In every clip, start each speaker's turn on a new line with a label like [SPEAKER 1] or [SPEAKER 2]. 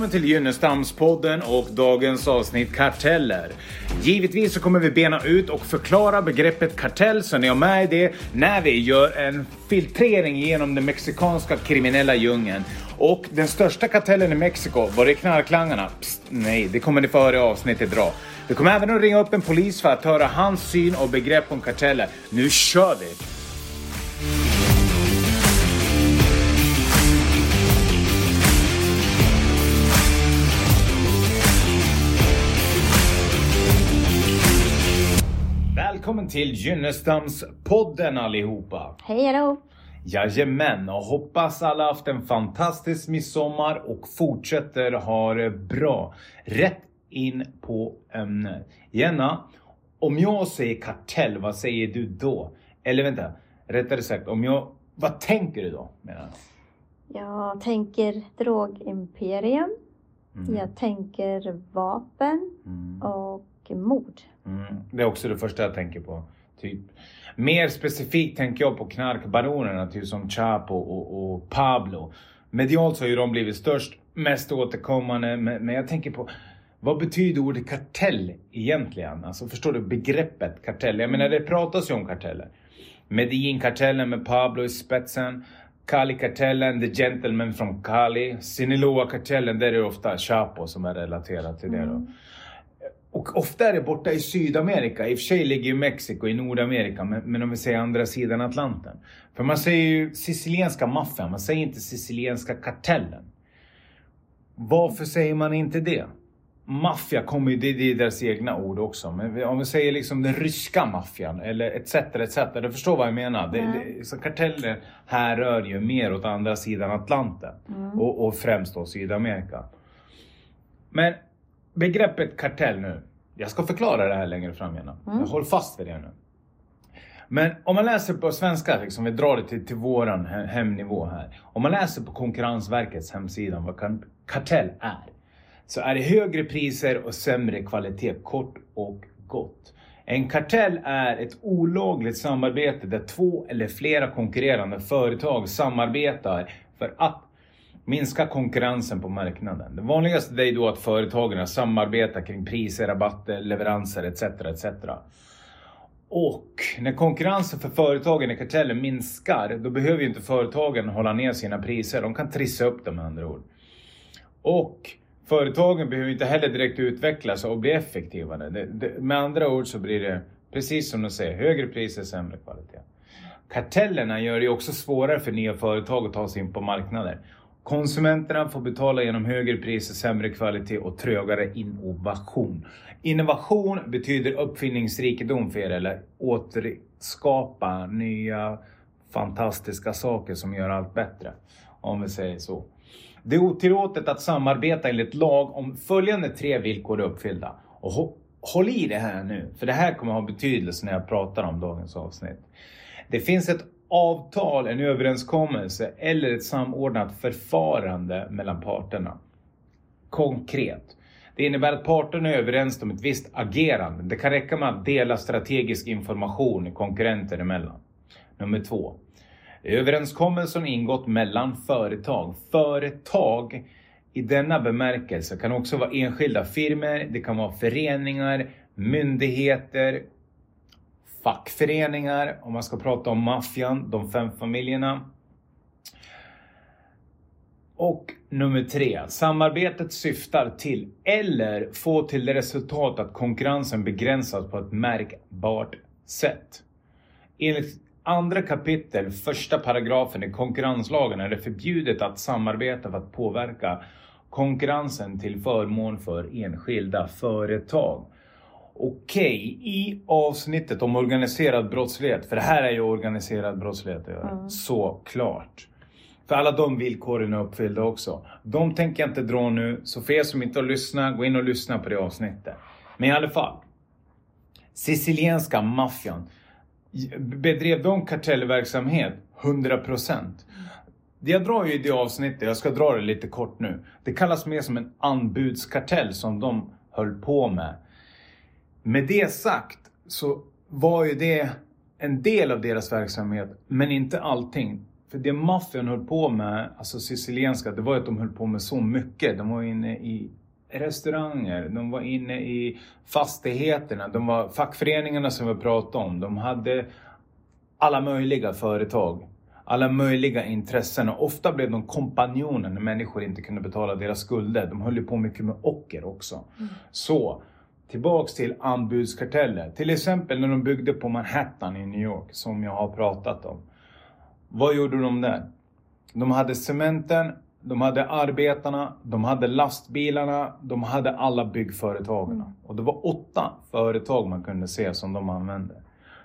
[SPEAKER 1] Välkommen till Gynnestamspodden och dagens avsnitt karteller. Givetvis så kommer vi bena ut och förklara begreppet kartell så ni har med det när vi gör en filtrering genom den mexikanska kriminella djungeln. Och den största kartellen i Mexiko, var det knarklangarna? Psst, nej, det kommer ni få höra i avsnittet idag. Vi kommer även att ringa upp en polis för att höra hans syn och begrepp om karteller. Nu kör vi! Välkommen till Gynnestams-podden allihopa!
[SPEAKER 2] Hej hallå!
[SPEAKER 1] Jajamän, och hoppas alla haft en fantastisk midsommar och fortsätter ha det bra. Rätt in på ämnet. Jenna, om jag säger kartell, vad säger du då? Eller vänta, rättare sagt, om jag, vad tänker du då? Menar jag?
[SPEAKER 2] Jag tänker drogimperium.
[SPEAKER 1] Mm.
[SPEAKER 2] Jag tänker vapen
[SPEAKER 1] Mm.
[SPEAKER 2] och mord.
[SPEAKER 1] Mm. Det är också det första jag tänker på. Typ. Mer specifikt tänker jag på knarkbaronerna, typ som Chapo och, och Pablo. Medialt så har ju de blivit störst, mest återkommande, men, men jag tänker på vad betyder ordet kartell egentligen? Alltså förstår du begreppet kartell? Jag menar det pratas ju om karteller. Medellin-kartellen med Pablo i spetsen. Cali-kartellen, The Gentleman from Cali. Sinaloa-kartellen, där är det ofta Chapo som är relaterat till det då. Och ofta är det borta i Sydamerika. I och för sig ligger ju Mexiko i Nordamerika, men, men om vi säger andra sidan Atlanten. För man säger ju sicilienska maffian, man säger inte sicilienska kartellen. Varför säger man inte det? Maffia kommer ju, det, det är deras egna ord också. Men om vi säger liksom den ryska maffian eller etc. etc. Du förstår vad jag menar? Det, det, så karteller här rör ju mer åt andra sidan Atlanten. Och, och främst då Sydamerika. Men begreppet kartell nu. Jag ska förklara det här längre fram igen. Jag håller fast vid det nu. Men om man läser på svenska, liksom, vi drar det till, till våran he- hemnivå här. Om man läser på Konkurrensverkets hemsida vad kartell är. Så är det högre priser och sämre kvalitet, kort och gott. En kartell är ett olagligt samarbete där två eller flera konkurrerande företag samarbetar för att minska konkurrensen på marknaden. Det vanligaste är då att företagen samarbetar kring priser, rabatter, leveranser etc. etc. Och när konkurrensen för företagen i kartellen minskar, då behöver ju inte företagen hålla ner sina priser. De kan trissa upp dem med andra ord. Och företagen behöver inte heller direkt utvecklas och bli effektivare. Det, det, med andra ord så blir det precis som du säger, högre priser, sämre kvalitet. Kartellerna gör det också svårare för nya företag att ta sig in på marknader. Konsumenterna får betala genom högre priser, sämre kvalitet och trögare innovation. Innovation betyder uppfinningsrikedom för er eller återskapa nya fantastiska saker som gör allt bättre. Om vi säger så. Det är otillåtet att samarbeta enligt lag om följande tre villkor är uppfyllda. Och håll i det här nu, för det här kommer ha betydelse när jag pratar om dagens avsnitt. Det finns ett avtal, en överenskommelse eller ett samordnat förfarande mellan parterna. Konkret. Det innebär att parterna är överens om ett visst agerande. Det kan räcka med att dela strategisk information konkurrenter emellan. Nummer två. Överenskommelsen ingått mellan företag. Företag i denna bemärkelse kan också vara enskilda firmor, det kan vara föreningar, myndigheter, fackföreningar, om man ska prata om maffian, de fem familjerna. Och nummer tre. Samarbetet syftar till eller får till det resultat att konkurrensen begränsas på ett märkbart sätt. Enligt andra kapitel, första paragrafen i konkurrenslagen är det förbjudet att samarbeta för att påverka konkurrensen till förmån för enskilda företag. Okej, i avsnittet om organiserad brottslighet, för det här är ju organiserad brottslighet göra, såklart. För alla de villkoren är uppfyllda också. De tänker jag inte dra nu, så för er som inte har lyssnat, gå in och lyssna på det avsnittet. Men i alla fall. Sicilienska maffian. Bedrev de kartellverksamhet? 100%. Det jag drar ju i det avsnittet, jag ska dra det lite kort nu. Det kallas mer som en anbudskartell som de höll på med. Med det sagt så var ju det en del av deras verksamhet, men inte allting. För det maffian höll på med, alltså sicilienska, det var att de höll på med så mycket. De var inne i restauranger, de var inne i fastigheterna, de var fackföreningarna som vi pratade om. De hade alla möjliga företag, alla möjliga intressen och ofta blev de kompanjoner när människor inte kunde betala deras skulder. De höll ju på mycket med ocker också.
[SPEAKER 2] Mm.
[SPEAKER 1] Så, tillbaks till anbudskarteller. Till exempel när de byggde på Manhattan i New York, som jag har pratat om. Vad gjorde de där? De hade cementen, de hade arbetarna, de hade lastbilarna, de hade alla byggföretagen.
[SPEAKER 2] Mm.
[SPEAKER 1] Och det var åtta företag man kunde se som de använde.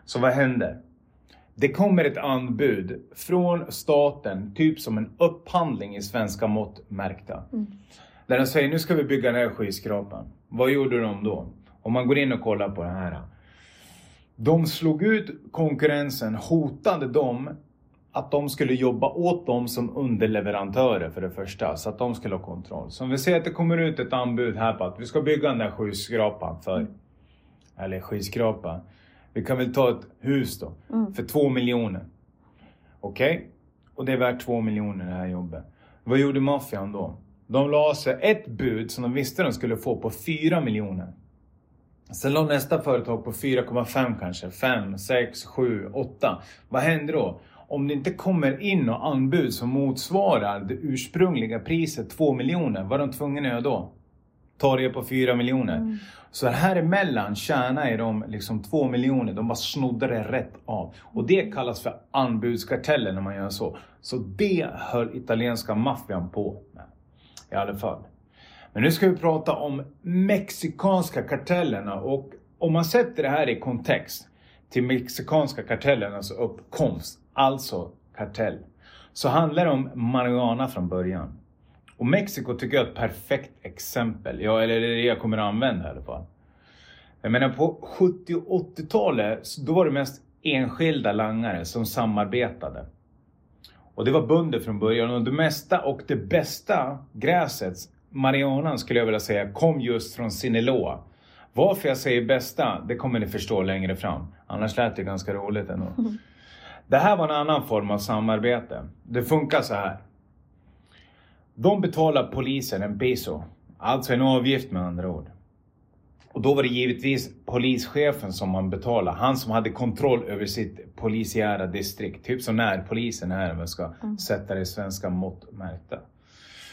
[SPEAKER 1] Så vad hände? Det kommer ett anbud från staten, typ som en upphandling i svenska mått märkta.
[SPEAKER 2] Mm.
[SPEAKER 1] Där de säger nu ska vi bygga den här skyskrapan. Vad gjorde de då? Om man går in och kollar på det här. De slog ut konkurrensen, hotade dem att de skulle jobba åt dem som underleverantörer för det första, så att de skulle ha kontroll. Så om vi säger att det kommer ut ett anbud här på att vi ska bygga den där skyskrapan för, eller skyskrapa. Vi kan väl ta ett hus då,
[SPEAKER 2] Mm.
[SPEAKER 1] för två miljoner. Okej? Och det är värt två miljoner det här jobbet. Vad gjorde maffian då? De la sig ett bud som de visste de skulle få på fyra miljoner. Sen la nästa företag på 4,5 kanske, 5, 6, 7, 8. Vad händer då? Om det inte kommer in något anbud som motsvarar det ursprungliga priset 2 miljoner, vad är de tvungna att göra då? Ta det på 4 miljoner.
[SPEAKER 2] Mm.
[SPEAKER 1] Så här emellan tjänar de liksom 2 miljoner, de bara snodde det rätt av. Och det kallas för anbudskarteller när man gör så. Så det höll italienska maffian på med. I alla fall. Men nu ska vi prata om mexikanska kartellerna och om man sätter det här i kontext till mexikanska kartellernas uppkomst, alltså kartell, så handlar det om marijuana från början. Och Mexiko tycker jag är ett perfekt exempel, ja, eller det är det jag kommer att använda i alla fall. Jag menar på 70 och 80-talet, då var det mest enskilda langare som samarbetade. Och det var bönder från början och det mesta och det bästa gräset, marijuanan skulle jag vilja säga, kom just från Sinaloa. Varför jag säger bästa, det kommer ni förstå längre fram. Annars lät det ganska roligt ändå. Det här var en annan form av samarbete. Det funkar så här. De betalar polisen en peso, alltså en avgift med andra ord. Och då var det givetvis polischefen som man betalade. Han som hade kontroll över sitt polisiära distrikt. Typ som närpolisen här om jag ska
[SPEAKER 2] Mm.
[SPEAKER 1] sätta det i svenska mått märkta.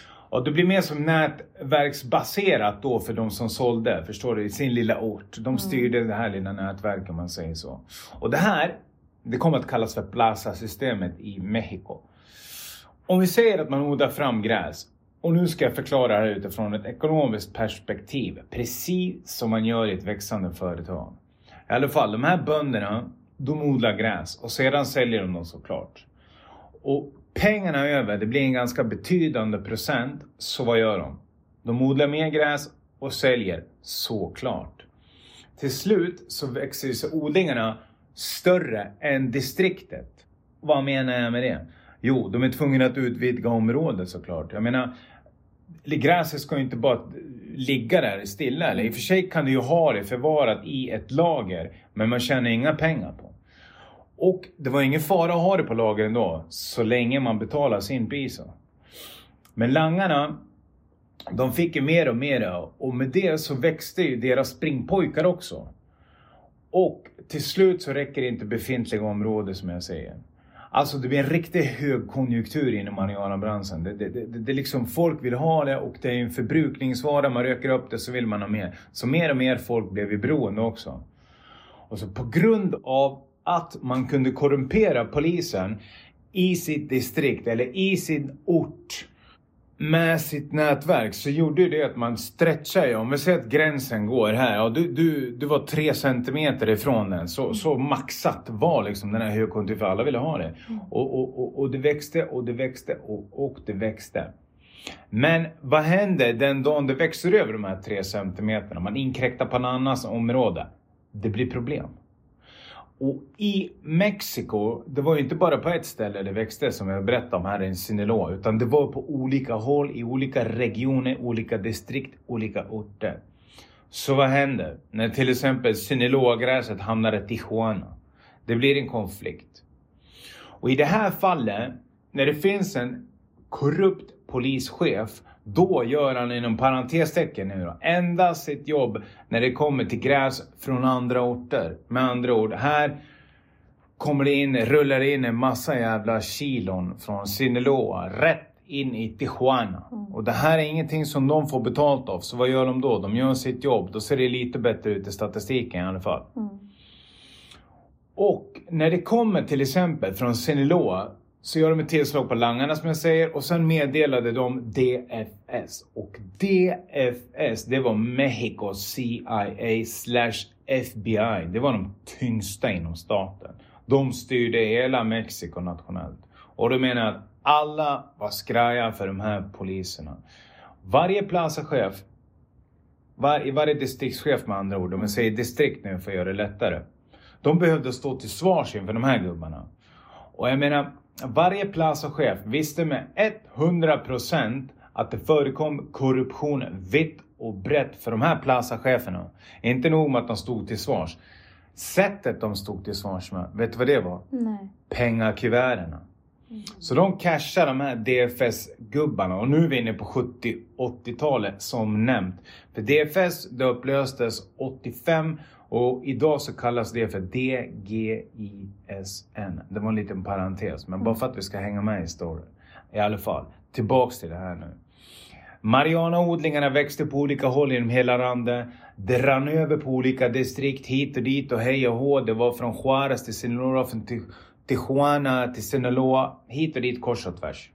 [SPEAKER 1] Och det blir mer som nätverksbaserat då för de som sålde, förstår du, i sin lilla ort. De styrde det här lilla nätverket om man säger så. Och det här, det kommer att kallas för Plaza-systemet i Mexiko. Om vi säger att man odlar fram gräs och nu ska jag förklara det här utifrån ett ekonomiskt perspektiv, precis som man gör i ett växande företag. I alla fall, de här bönderna, de odlar gräs och sedan säljer de dem såklart. Och pengarna över, det blir en ganska betydande procent, så vad gör de? De odlar mer gräs och säljer såklart. Till slut så växer ju odlingarna större än distriktet. Vad menar jag med det? Jo, de är tvungna att utvidga området såklart. Jag menar, gräset ska ju inte bara ligga där stilla. Eller i och för sig kan du ju ha det förvarat i ett lager, men man tjänar inga pengar på. Och det var ingen fara att ha det på lager ändå, så länge man betalar sin pris. Men langarna, de fick ju mer och mer och med det så växte ju deras springpojkar också. Och till slut så räcker inte befintliga områden som jag säger. Alltså det blir en riktig högkonjunktur inom marijuanabranschen. Det, det, det, det liksom folk vill ha det och det är en förbrukningsvara. Man röker upp det så vill man ha mer. Så mer och mer folk blev vi beroende också. Och så på grund av att man kunde korrumpera polisen i sitt distrikt eller i sin ort med sitt nätverk så gjorde det att man stretchar ju. Om vi säger att gränsen går här, ja, du, du, du var tre centimeter ifrån den. Så, så maxat var liksom den här högkonjunkturen för alla ville ha det. Och, och, och, och det växte och det växte och, och det växte. Men vad händer den dagen det växer över de här tre centimeterna? Man inkräktar på en annans område. Det blir problem. Och i Mexiko, det var ju inte bara på ett ställe det växte som jag berättade om här i Sinaloa, utan det var på olika håll, i olika regioner, olika distrikt, olika orter. Så vad händer när till exempel Sinaloa-gräset hamnar i Tijuana? Det blir en konflikt. Och i det här fallet, när det finns en korrupt polischef, då gör han inom parentestecken nu då, endast sitt jobb när det kommer till gräs från andra orter. Med andra ord, här kommer det in, rullar in en massa jävla kilon från Sinaloa rätt in i Tijuana. Och det här är ingenting som de får betalt av, så vad gör de då? De gör sitt jobb, då ser det lite bättre ut i statistiken i alla fall.
[SPEAKER 2] Mm.
[SPEAKER 1] Och när det kommer till exempel från Sinaloa så gör de ett tillslag på langarna som jag säger och sen meddelade de DFS. Och DFS det var Mexico CIA slash FBI. Det var de tyngsta inom staten. De styrde hela Mexiko nationellt. Och då menar jag att alla var skraja för de här poliserna. Varje plazachef, var, varje distriktschef med andra ord, om jag säger distrikt nu för att göra det lättare. De behövde stå till svars inför de här gubbarna. Och jag menar, varje plazachef visste med 100% att det förekom korruption vitt och brett för de här plazacheferna. Inte nog med att de stod till svars. Sättet de stod till svars med, vet du vad det var?
[SPEAKER 2] Nej.
[SPEAKER 1] Pengakuverterna. Så de cashar de här DFS-gubbarna och nu är vi inne på 70-80-talet som nämnt. För DFS det upplöstes 85 och idag så kallas det för DGISN. Det var en liten parentes men bara för att vi ska hänga med i storyn. I alla fall, tillbaks till det här nu. Marijuanaodlingarna växte på olika håll inom hela landet. Det rann över på olika distrikt hit och dit och hej och hå. Det var från Juarez till Sinaloa, från Tijuana till Sinaloa, hit och dit kors och tvärs.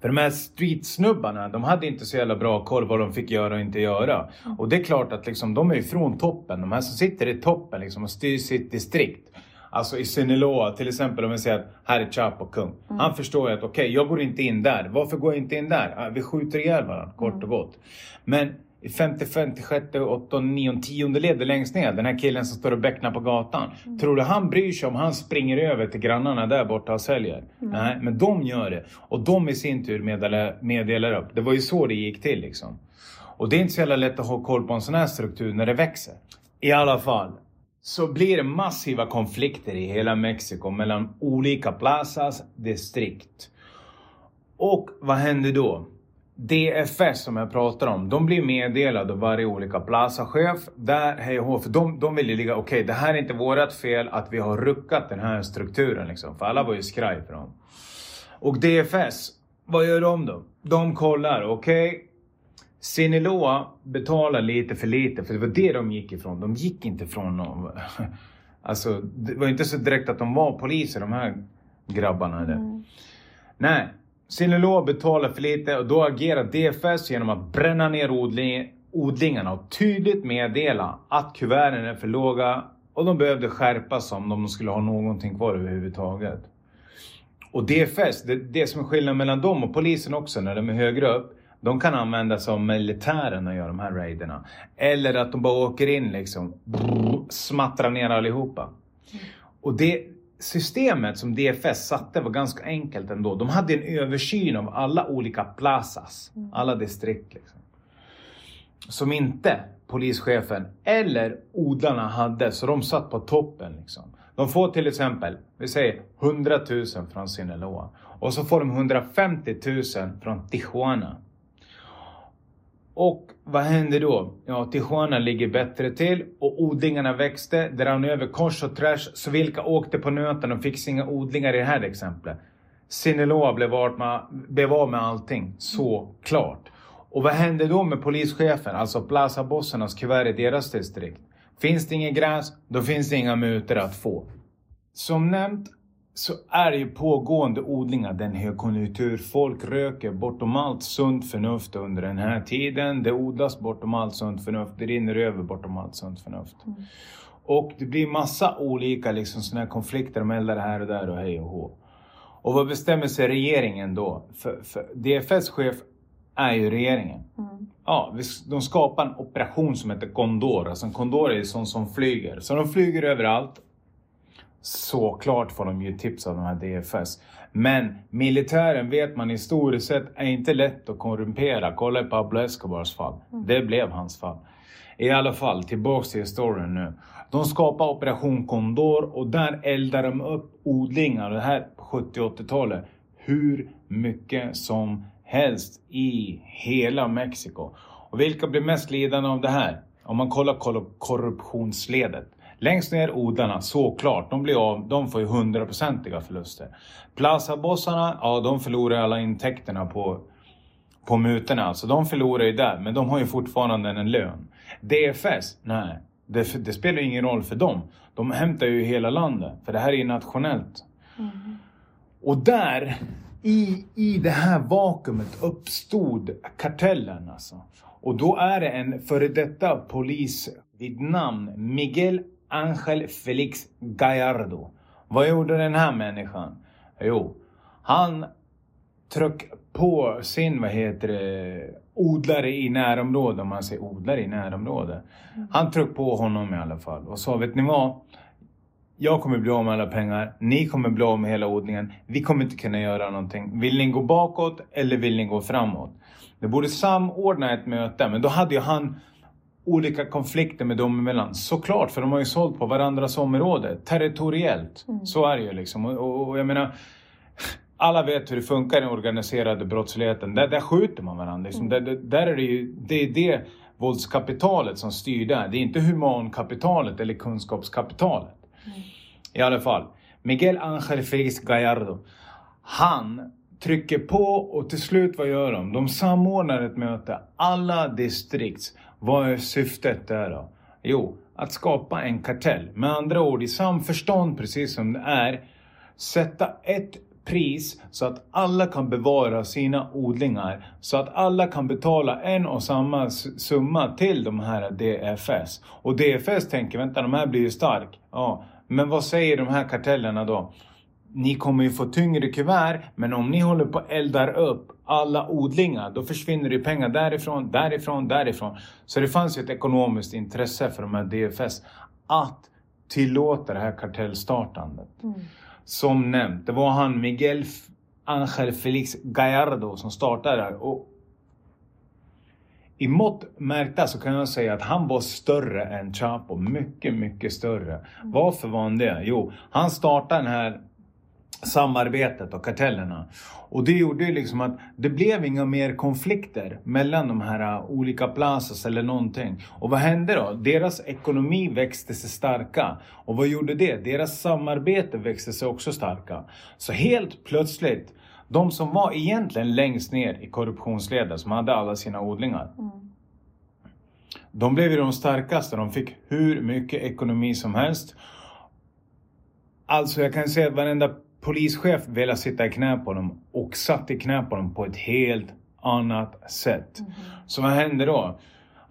[SPEAKER 1] För de här streetsnubbarna, de hade inte så jävla bra koll vad de fick göra och inte göra. Och det är klart att liksom, de är ju från toppen. De här som sitter i toppen liksom, och styr sitt distrikt. Alltså i Sinaloa till exempel om vi säger att här är Chapo kung. Han förstår ju att okej, jag går inte in där. Varför går jag inte in där? Vi skjuter ihjäl varandra, kort och gott. Men i 50, 56, 8, 9, 10 led längst ner, den här killen som står och becknar på gatan. Tror du han bryr sig om han springer över till grannarna där borta och säljer? Nej, men de gör det. Och de i sin tur meddelar, meddelar upp. Det var ju så det gick till liksom. Och det är inte så jävla lätt att ha koll på en sån här struktur när det växer. I alla fall. Så blir det massiva konflikter i hela Mexiko mellan olika plazas, distrikt. Och vad händer då? DFS som jag pratar om, de blir meddelade av varje olika plazachef. Där, hej och för de, de vill ju ligga, okej det här är inte vårat fel att vi har ruckat den här strukturen liksom. För alla var ju skraj för dem. Och DFS, vad gör de då? De kollar, okej. Sinaloa betalar lite för lite, för det var det de gick ifrån. De gick inte från någon... Alltså, det var inte så direkt att de var poliser, de här grabbarna. Där.
[SPEAKER 2] Mm.
[SPEAKER 1] Nej, Sinaloa betalar för lite och då agerar DFS genom att bränna ner odling, odlingarna och tydligt meddela att kuverten är för låga och de behövde skärpas om de skulle ha någonting kvar överhuvudtaget. Och DFS, det, det som är skillnaden mellan dem och polisen också när de är högre upp. De kan användas av militären och göra de här raiderna. Eller att de bara åker in liksom, brrr, smattrar ner allihopa. Och det systemet som DFS satte var ganska enkelt ändå. De hade en översyn av alla olika plazas, alla distrikt. Liksom. Som inte polischefen eller odlarna hade, så de satt på toppen. Liksom. De får till exempel, vi säger 100 000 från Sinaloa. Och så får de 150 000 från Tijuana. Och vad händer då? Ja, Tijuana ligger bättre till och odlingarna växte, det rann över kors och tvärs. Så vilka åkte på nöten och fick inga odlingar i det här exemplet? Sinaloa blev av med, blev av med allting, såklart. Och vad hände då med polischefen, alltså Plaza Bossarnas kuvert i deras distrikt? Finns det inget gräs, då finns det inga mutor att få. Som nämnt så är det ju pågående odlingar, den högkonjunktur. Folk röker bortom allt sunt förnuft under den här tiden. Det odlas bortom allt sunt förnuft. Det rinner över bortom allt sunt förnuft. Och det blir massa olika liksom, såna här konflikter. De eldar här och där och hej och hå. Och vad bestämmer sig regeringen då? För, för DFS chef är ju regeringen.
[SPEAKER 2] Mm.
[SPEAKER 1] Ja, de skapar en operation som heter Condor. Alltså en Condor är ju sån som flyger. Så de flyger överallt. Såklart får de ju tips av de här DFS. Men militären vet man historiskt sett är inte lätt att korrumpera. Kolla i Pablo Escobars fall. Det blev hans fall. I alla fall, tillbaks till historien nu. De skapar Operation Condor och där eldar de upp odlingar, det här på 70 80-talet. hur mycket som helst i hela Mexiko. Och vilka blir mest lidande av det här? Om man kollar korruptionsledet. Längst ner odlarna, såklart, de blir av, de får ju hundraprocentiga förluster. Plazabossarna, ja de förlorar alla intäkterna på, på mutorna, alltså de förlorar ju där, men de har ju fortfarande en lön. DFS, nej, det, det spelar ingen roll för dem. De hämtar ju hela landet, för det här är ju nationellt. Mm. Och där, i, i det här vakuumet uppstod kartellen alltså. Och då är det en före detta polis vid namn Miguel Angel Felix Gallardo. Vad gjorde den här människan? Jo, han tryck på sin, vad heter det, odlare i närområdet, om man säger odlare i närområdet. Mm. Han tryckte på honom i alla fall och sa, vet ni vad? Jag kommer bli av med alla pengar, ni kommer bli av med hela odlingen. Vi kommer inte kunna göra någonting. Vill ni gå bakåt eller vill ni gå framåt? Det borde samordna ett möte, men då hade ju han olika konflikter med dem emellan. Såklart, för de har ju sålt på varandras område. Territoriellt. Mm. Så är det ju liksom. Och, och, och, jag menar, alla vet hur det funkar i den organiserade brottsligheten. Där, där skjuter man varandra. Liksom. Mm. Där, där, är det ju, det är det våldskapitalet som styr där. Det är inte humankapitalet eller kunskapskapitalet. Mm. I alla fall. Miguel Angel Felix Gallardo. Han trycker på och till slut vad gör de? De samordnar ett möte. Alla distrikts vad är syftet där då? Jo, att skapa en kartell. Med andra ord, i samförstånd precis som det är, sätta ett pris så att alla kan bevara sina odlingar. Så att alla kan betala en och samma summa till de här DFS. Och DFS tänker, vänta de här blir ju stark. Ja, men vad säger de här kartellerna då? Ni kommer ju få tyngre kuvert, men om ni håller på och eldar upp alla odlingar, då försvinner det pengar därifrån, därifrån, därifrån. Så det fanns ju ett ekonomiskt intresse för de här DFS att tillåta det här kartellstartandet. Mm. Som nämnt, det var han Miguel Angel Felix Gallardo som startade det här. Och I mått märkta så kan jag säga att han var större än Chapo. Mycket, mycket större. Mm. Varför var han det? Jo, han startade den här samarbetet och kartellerna. Och det gjorde ju liksom att det blev inga mer konflikter mellan de här äh, olika plazas eller någonting. Och vad hände då? Deras ekonomi växte sig starka. Och vad gjorde det? Deras samarbete växte sig också starka. Så helt plötsligt, de som var egentligen längst ner i korruptionsledet, som hade alla sina odlingar. Mm. De blev ju de starkaste, de fick hur mycket ekonomi som helst. Alltså jag kan säga att varenda polischef velat sitta i knä på dem och satt i knä på dem på ett helt annat sätt. Mm. Så vad hände då?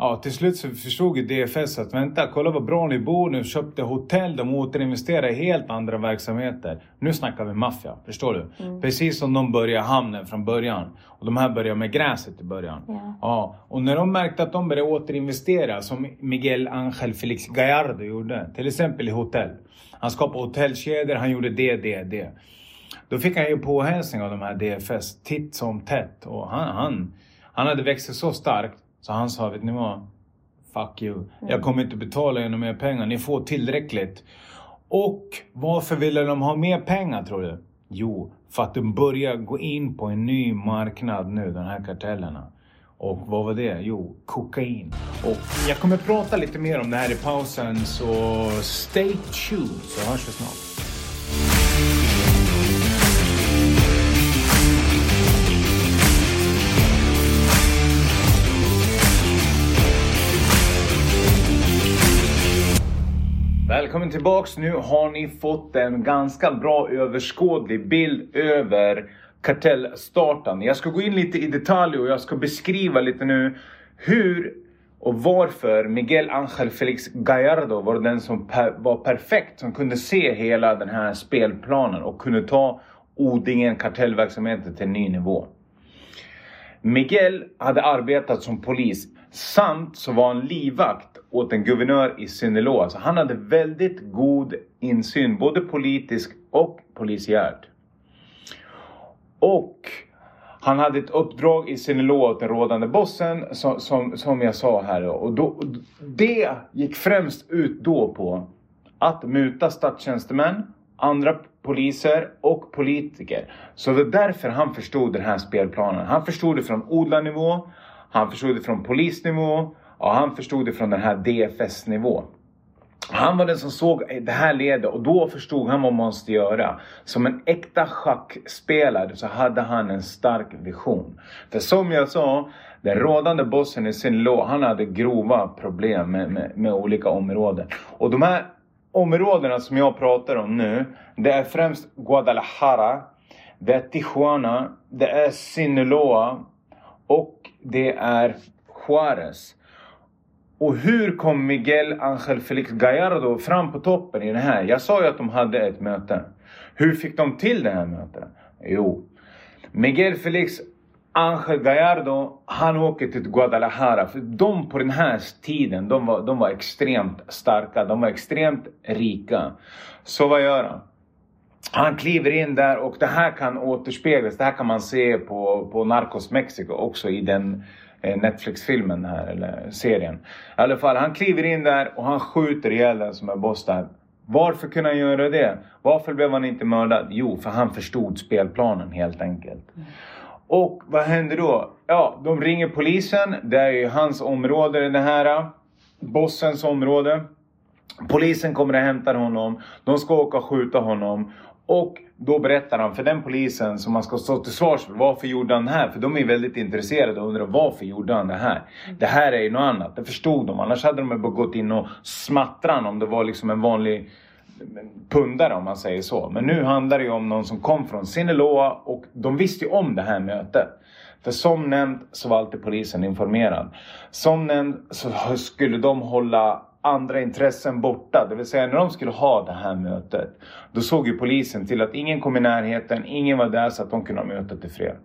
[SPEAKER 1] Ja, till slut så förstod ju DFS att vänta, kolla vad bra ni bor nu, köpte hotell, de återinvesterar i helt andra verksamheter. Nu snackar vi maffia, förstår du? Mm. Precis som de började hamnen från början. Och de här började med gräset i början. Yeah. Ja, och när de märkte att de började återinvestera, som Miguel Angel Felix Gallardo gjorde, till exempel i hotell. Han skapade hotellkedjor, han gjorde det, det, det. Då fick han ju påhälsning av de här DFS titt som tätt. Och han, han, han hade växt så starkt så han sa, vet ni vad? Fuck you. Jag mm. kommer inte betala er mer pengar. Ni får tillräckligt. Och varför ville de ha mer pengar tror du? Jo, för att de börjar gå in på en ny marknad nu, de här kartellerna. Och vad var det? Jo, kokain. Och jag kommer prata lite mer om det här i pausen, så stay tuned så hörs vi snart. Välkommen tillbaks. Nu har ni fått en ganska bra överskådlig bild över kartellstarten. Jag ska gå in lite i detalj och jag ska beskriva lite nu hur och varför Miguel Angel Felix Gallardo var den som per var perfekt, som kunde se hela den här spelplanen och kunde ta odlingen, kartellverksamheten till en ny nivå. Miguel hade arbetat som polis samt så var han livvakt åt en guvernör i Sinaloa. Så han hade väldigt god insyn, både politisk och polisiärt. Och han hade ett uppdrag i Sinaloa åt den rådande bossen som, som, som jag sa här. Och då, det gick främst ut då på att muta statstjänstemän andra poliser och politiker. Så det är därför han förstod den här spelplanen. Han förstod det från odlarnivå, han förstod det från polisnivå Ja, han förstod det från den här DFS-nivå. Han var den som såg det här ledet och då förstod han vad man måste göra. Som en äkta schackspelare så hade han en stark vision. För som jag sa, den rådande bossen i Sinloa, han hade grova problem med, med, med olika områden. Och de här områdena som jag pratar om nu, det är främst Guadalajara, det är Tijuana, det är Sinaloa och det är Juarez. Och hur kom Miguel Angel Felix Gallardo fram på toppen i det här? Jag sa ju att de hade ett möte. Hur fick de till det här mötet? Jo, Miguel Felix Angel Gallardo, han åker till Guadalajara. För de på den här tiden, de var, de var extremt starka. De var extremt rika. Så vad gör han? Han kliver in där och det här kan återspeglas. Det här kan man se på, på Narcos Mexico också i den Netflix-filmen här, eller serien. I alla fall, han kliver in där och han skjuter ihjäl den som är boss där. Varför kunde han göra det? Varför blev han inte mördad? Jo, för han förstod spelplanen helt enkelt. Och vad händer då? Ja, de ringer polisen. Det är ju hans område det här. Bossens område. Polisen kommer och hämtar honom. De ska åka och skjuta honom. Och då berättar han för den polisen som man ska stå till svars för. Varför gjorde han det här? För de är väldigt intresserade och undrar varför gjorde han det här? Det här är ju något annat. Det förstod de. Annars hade de bara gått in och smattrat om det var liksom en vanlig pundare om man säger så. Men nu handlar det ju om någon som kom från Sinaloa och de visste ju om det här mötet. För som nämnt så var alltid polisen informerad. Som nämnt så skulle de hålla andra intressen borta. Det vill säga när de skulle ha det här mötet. Då såg ju polisen till att ingen kom i närheten, ingen var där så att de kunde ha mötet i fred.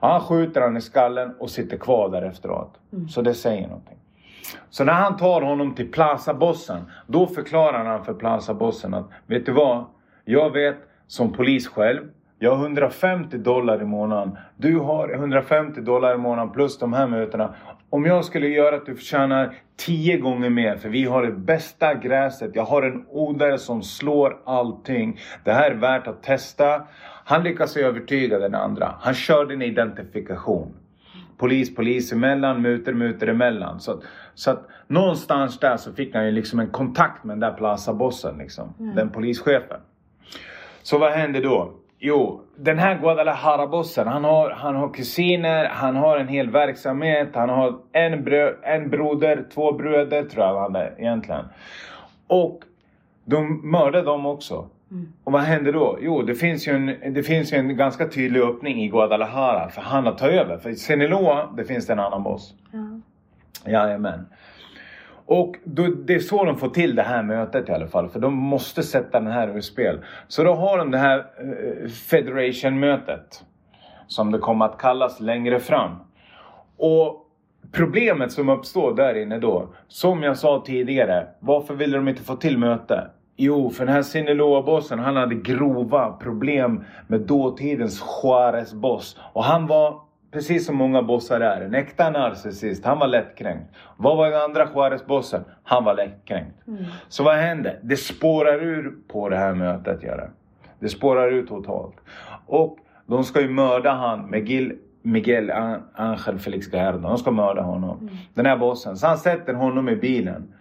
[SPEAKER 1] Han skjuter han i skallen och sitter kvar där efteråt. Mm. Så det säger någonting. Så när han tar honom till Plaza-bossen, då förklarar han för Plaza-bossen att vet du vad? Jag vet som polis själv, jag har 150 dollar i månaden. Du har 150 dollar i månaden plus de här mötena. Om jag skulle göra att du tjänar 10 gånger mer, för vi har det bästa gräset. Jag har en odlare som slår allting. Det här är värt att testa. Han lyckas övertyga den andra. Han körde en identifikation polis, polis emellan, muter, muter emellan. Så, så att någonstans där så fick han ju liksom en kontakt med den där Plaza-bossen, liksom, mm. den polischefen. Så vad hände då? Jo, den här Guadalajara-bossen, han har, han har kusiner, han har en hel verksamhet, han har en, brö, en broder, två bröder tror jag han hade egentligen. Och de mördade dem också. Mm. Och vad händer då? Jo, det finns, ju en, det finns en ganska tydlig öppning i Guadalajara för han att ta över. För i Sinaloa, det finns det en annan boss. Ja. Jajamän. Och då, det är så de får till det här mötet i alla fall. För de måste sätta den här ur spel. Så då har de det här eh, Federation-mötet. Som det kommer att kallas längre fram. Och problemet som uppstår där inne då. Som jag sa tidigare. Varför ville de inte få till möte? Jo, för den här Sinaloa-bossen han hade grova problem med dåtidens Juarez-boss. Och han var, precis som många bossar är, en äkta narcissist. Han var lättkränkt. Vad var den andra Juarez-bossen? Han var lättkränkt. Mm. Så vad hände? Det spårar ur på det här mötet, gör det. Det spårar ur totalt. Och de ska ju mörda han, Miguel, Miguel Angel Felix Gallardo. De ska mörda honom. Mm. Den här bossen. Så han sätter honom i bilen.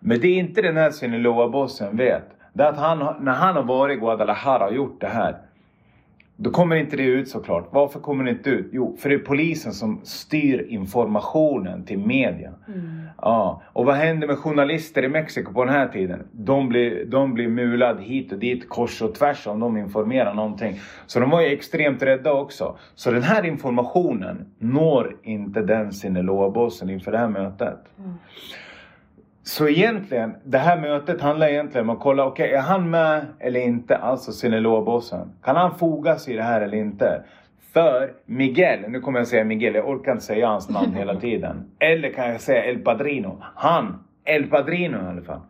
[SPEAKER 1] Men det är inte den här Sinaloa-bossen vet. Det är att han, när han har varit i Guadalajara och gjort det här. Då kommer inte det ut såklart. Varför kommer det inte ut? Jo, för det är polisen som styr informationen till media. Mm. Ja. Och vad händer med journalister i Mexiko på den här tiden? De blir, de blir mulade hit och dit kors och tvärs om de informerar någonting. Så de var ju extremt rädda också. Så den här informationen når inte den Sinaloa-bossen inför det här mötet. Mm. Så egentligen, det här mötet handlar egentligen om att kolla, okej okay, är han med eller inte? Alltså Sinaloa-bossen. Kan han foga sig i det här eller inte? För Miguel, nu kommer jag säga Miguel, jag orkar inte säga hans namn hela tiden. Eller kan jag säga El Padrino. Han, El Padrino i alla fall.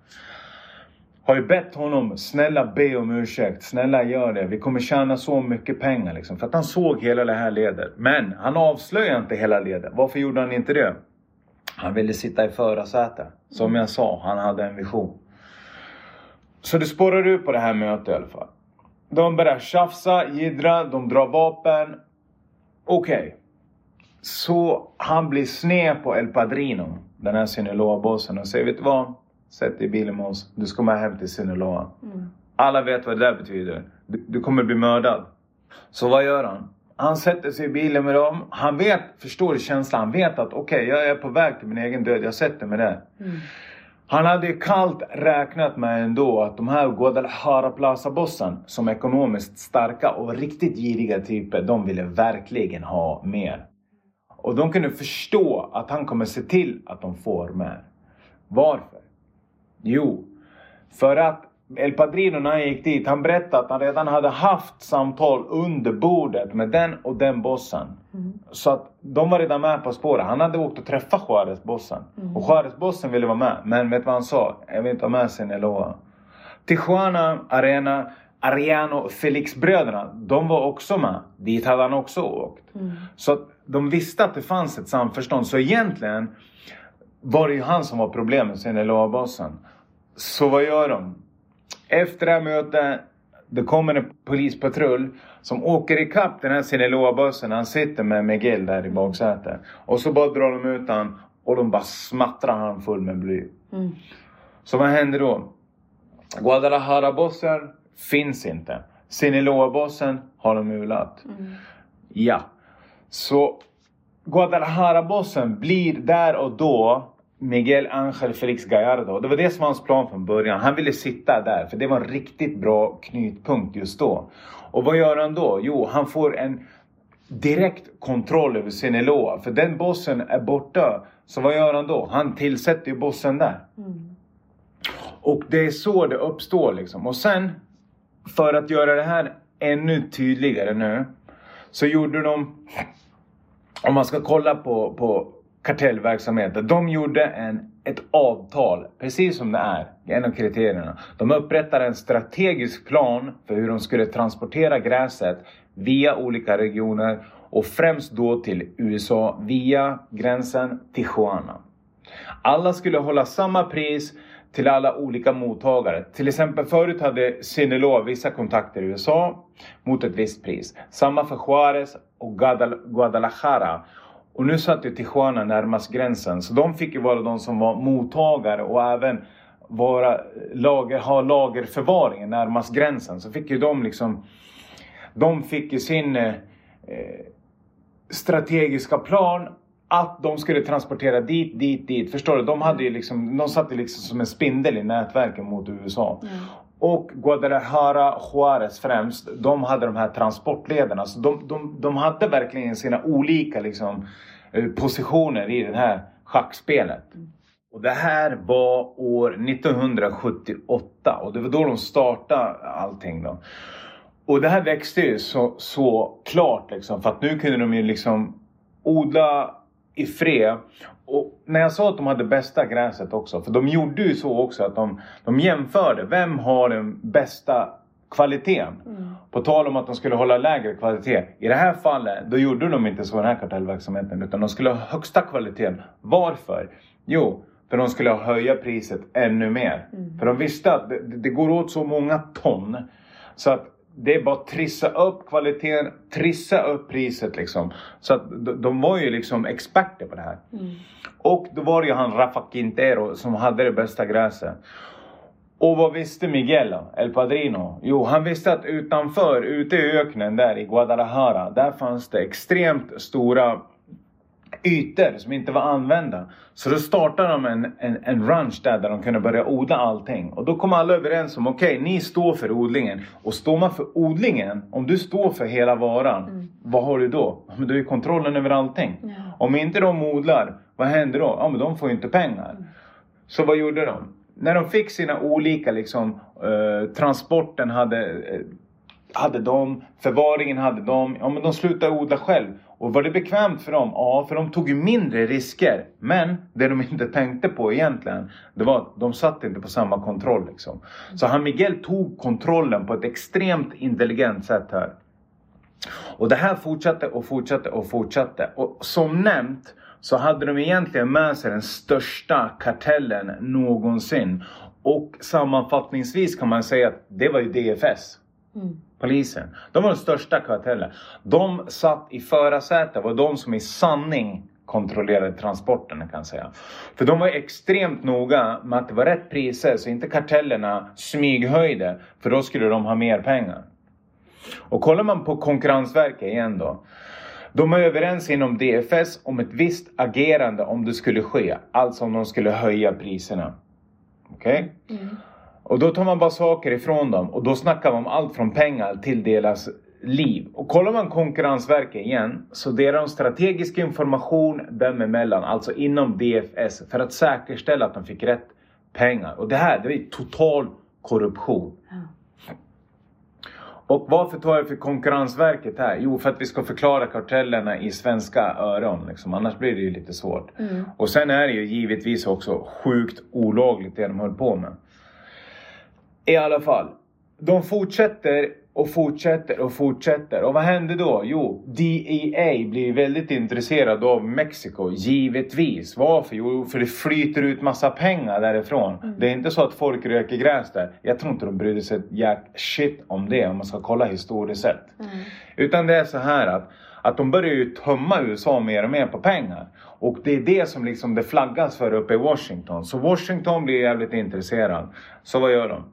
[SPEAKER 1] Har ju bett honom, snälla be om ursäkt, snälla gör det. Vi kommer tjäna så mycket pengar liksom. För att han såg hela det här ledet. Men han avslöjade inte hela ledet. Varför gjorde han inte det? Han ville sitta i förarsätet. Som jag sa, han hade en vision. Så det spårar ut på det här mötet i alla fall. de börjar tjafsa, jiddra, de drar vapen. Okej. Så han blir sned på El Padrino, den här Sinaloa-bossen och säger vet du vad? Sätt dig i bilen med oss. Du ska med hem till Sinaloa.
[SPEAKER 2] Mm.
[SPEAKER 1] Alla vet vad det där betyder. Du, du kommer bli mördad. Så vad gör han? Han sätter sig i bilen med dem. Han vet, förstår känslan? Han vet att okej, jag är på väg till min egen död. Jag sätter mig där.
[SPEAKER 2] Mm.
[SPEAKER 1] Han hade ju kallt räknat med ändå att de här Guadalajara Plaza-bossen som är ekonomiskt starka och riktigt giriga typer, de ville verkligen ha mer. Och de kunde förstå att han kommer se till att de får mer. Varför? Jo, för att El Padrino när han gick dit, han berättade att han redan hade haft samtal under bordet med den och den bossen.
[SPEAKER 2] Mm.
[SPEAKER 1] Så att de var redan med på spåret. Han hade åkt och träffat Juarez-bossen.
[SPEAKER 2] Mm.
[SPEAKER 1] Och Juarez-bossen ville vara med. Men vet du vad han sa? Jag vill inte ha med Sinaloa. Tijuana, Arena, Ariano och Felix-bröderna, de var också med. Dit hade han också åkt.
[SPEAKER 2] Mm.
[SPEAKER 1] Så att de visste att det fanns ett samförstånd. Så egentligen var det ju han som var problemet, Sinaloa-bossen. Så vad gör de? Efter det här mötet, det kommer en polispatrull som åker ikapp den här Sinaloa-bussen. Han sitter med Miguel där i baksätet. Och så bara drar de ut han och de bara smattrar han full med bly.
[SPEAKER 2] Mm.
[SPEAKER 1] Så vad händer då? Guadalajara-bossen finns inte. Sinaloa-bossen har de mulat.
[SPEAKER 2] Mm.
[SPEAKER 1] Ja. Så Guadalajara-bossen blir där och då Miguel Angel Felix Gallardo. Det var det som var hans plan från början. Han ville sitta där för det var en riktigt bra knutpunkt just då. Och vad gör han då? Jo, han får en direkt kontroll över Sinaloa. För den bossen är borta. Så vad gör han då? Han tillsätter ju bossen där.
[SPEAKER 2] Mm.
[SPEAKER 1] Och det är så det uppstår liksom. Och sen, för att göra det här ännu tydligare nu, så gjorde de, om man ska kolla på, på kartellverksamheten, de gjorde en, ett avtal, precis som det är, en av kriterierna. De upprättade en strategisk plan för hur de skulle transportera gräset via olika regioner och främst då till USA via gränsen Tijuana. Alla skulle hålla samma pris till alla olika mottagare. Till exempel förut hade Sinaloa vissa kontakter i USA mot ett visst pris. Samma för Juarez och Guadalajara. Och nu satt ju Tijuana närmast gränsen så de fick ju vara de som var mottagare och även vara lager, ha lagerförvaringen närmast gränsen. Så fick ju de liksom de fick ju sin eh, eh, strategiska plan att de skulle transportera dit, dit, dit. Förstår du? De, hade ju liksom, de satt ju liksom som en spindel i nätverken mot USA.
[SPEAKER 2] Mm.
[SPEAKER 1] Och Guadalajara, Juarez främst, de hade de här transportlederna. Så de, de, de hade verkligen sina olika liksom, eh, positioner i det här schackspelet. Och det här var år 1978 och det var då de startade allting då. Och det här växte ju så, så klart liksom för att nu kunde de ju liksom odla i fred. Och när jag sa att de hade bästa gräset också, för de gjorde ju så också att de, de jämförde. Vem har den bästa kvaliteten?
[SPEAKER 2] Mm.
[SPEAKER 1] På tal om att de skulle hålla lägre kvalitet. I det här fallet, då gjorde de inte så den här kartellverksamheten. Utan de skulle ha högsta kvaliteten. Varför? Jo, för de skulle höja priset ännu mer.
[SPEAKER 2] Mm.
[SPEAKER 1] För de visste att det, det går åt så många ton. Så att det är bara att trissa upp kvaliteten, trissa upp priset liksom. Så att de, var ju liksom experter på det här.
[SPEAKER 2] Mm.
[SPEAKER 1] Och då var det ju han Rafa Quintero som hade det bästa gräset. Och vad visste Miguel? El Padrino? Jo, han visste att utanför, ute i öknen där i Guadalajara, där fanns det extremt stora ytor som inte var använda. Så då startade de en, en, en ranch där, där de kunde börja odla allting. Och då kom alla överens om, okej, ni står för odlingen. Och står man för odlingen, om du står för hela varan,
[SPEAKER 2] Mm.
[SPEAKER 1] vad har du då? Men du har ju kontrollen över allting.
[SPEAKER 2] Ja.
[SPEAKER 1] Om inte de odlar, vad händer då? Ja, men de får ju inte pengar. Så vad gjorde de? När de fick sina olika liksom, eh, transporten hade, eh, hade de, förvaringen hade de. Ja, men de slutade odla själv. Och var det bekvämt för dem? Ja, för de tog ju mindre risker. Men det de inte tänkte på egentligen, det var att de satt inte på samma kontroll. Liksom. Så han Miguel tog kontrollen på ett extremt intelligent sätt här. Och det här fortsatte och fortsatte och fortsatte. Och som nämnt så hade de egentligen med sig den största kartellen någonsin. Och sammanfattningsvis kan man säga att det var ju DFS.
[SPEAKER 2] Mm
[SPEAKER 1] polisen. De var den största kartellen. De satt i förarsätet, Det var de som i sanning kontrollerade transporterna kan jag säga. För de var extremt noga med att det var rätt priser så inte kartellerna smyghöjde för då skulle de ha mer pengar. Och kollar man på Konkurrensverket igen då. De är överens inom DFS om ett visst agerande om det skulle ske. Alltså om de skulle höja priserna. Okej? Okay? Mm. Och då tar man bara saker ifrån dem och då snackar man om allt från pengar till deras liv. Och kollar man Konkurrensverket igen så delar de strategisk information dem emellan, alltså inom DFS för att säkerställa att de fick rätt pengar. Och det här, det är total korruption. Och varför tar jag för Konkurrensverket här? Jo, för att vi ska förklara kartellerna i svenska öron. Liksom. Annars blir det ju lite svårt. Mm. Och sen är det ju givetvis också sjukt olagligt det de höll på med. I alla fall. De fortsätter och fortsätter och fortsätter. Och vad händer då? Jo, DEA blir väldigt intresserad av Mexiko, givetvis. Varför? Jo, för det flyter ut massa pengar därifrån. Mm. Det är inte så att folk röker gräs där. Jag tror inte de brydde sig jack shit om det om man ska kolla historiskt sett. Mm. Utan det är så här att, att de börjar ju tömma USA mer och mer på pengar. Och det är det som liksom det flaggas för uppe i Washington. Så Washington blir jävligt intresserad. Så vad gör de?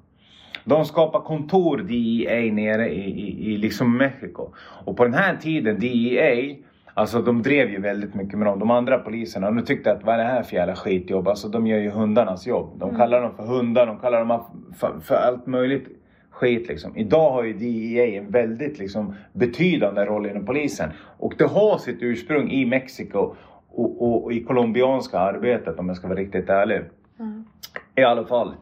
[SPEAKER 1] De skapar kontor DEA nere i, i, i liksom Mexiko. Och på den här tiden DEA Alltså de drev ju väldigt mycket med dem. De andra poliserna, de tyckte att vad är det här för jävla skitjobb? Alltså de gör ju hundarnas jobb. De mm. kallar dem för hundar, de kallar dem för, för allt möjligt skit liksom. Idag har ju DEA en väldigt liksom betydande roll inom polisen. Och det har sitt ursprung i Mexiko och, och, och i colombianska arbetet om jag ska vara riktigt ärlig. Mm. I alla fall.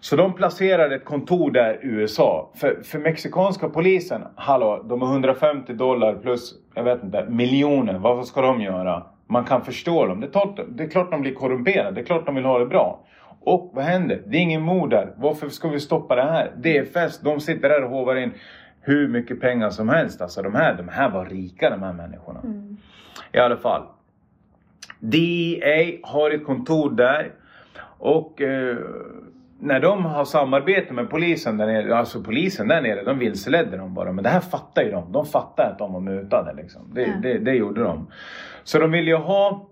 [SPEAKER 1] Så de placerade ett kontor där i USA. För, för mexikanska polisen, hallå, de har 150 dollar plus, jag vet inte, miljoner. Vad ska de göra? Man kan förstå dem. Det är, klart, det är klart de blir korrumperade, det är klart de vill ha det bra. Och vad händer? Det är ingen mord där. Varför ska vi stoppa det här? DFS, de sitter där och hovar in hur mycket pengar som helst. Alltså de här, de här var rika de här människorna. Mm. I alla fall. DEA har ett kontor där. Och eh, när de har samarbete med polisen där nere, alltså polisen där nere, de vilseledde dem bara. Men det här fattar ju de. De fattar att de var mutade liksom. Det, mm. det, det gjorde de. Så de ville ju ha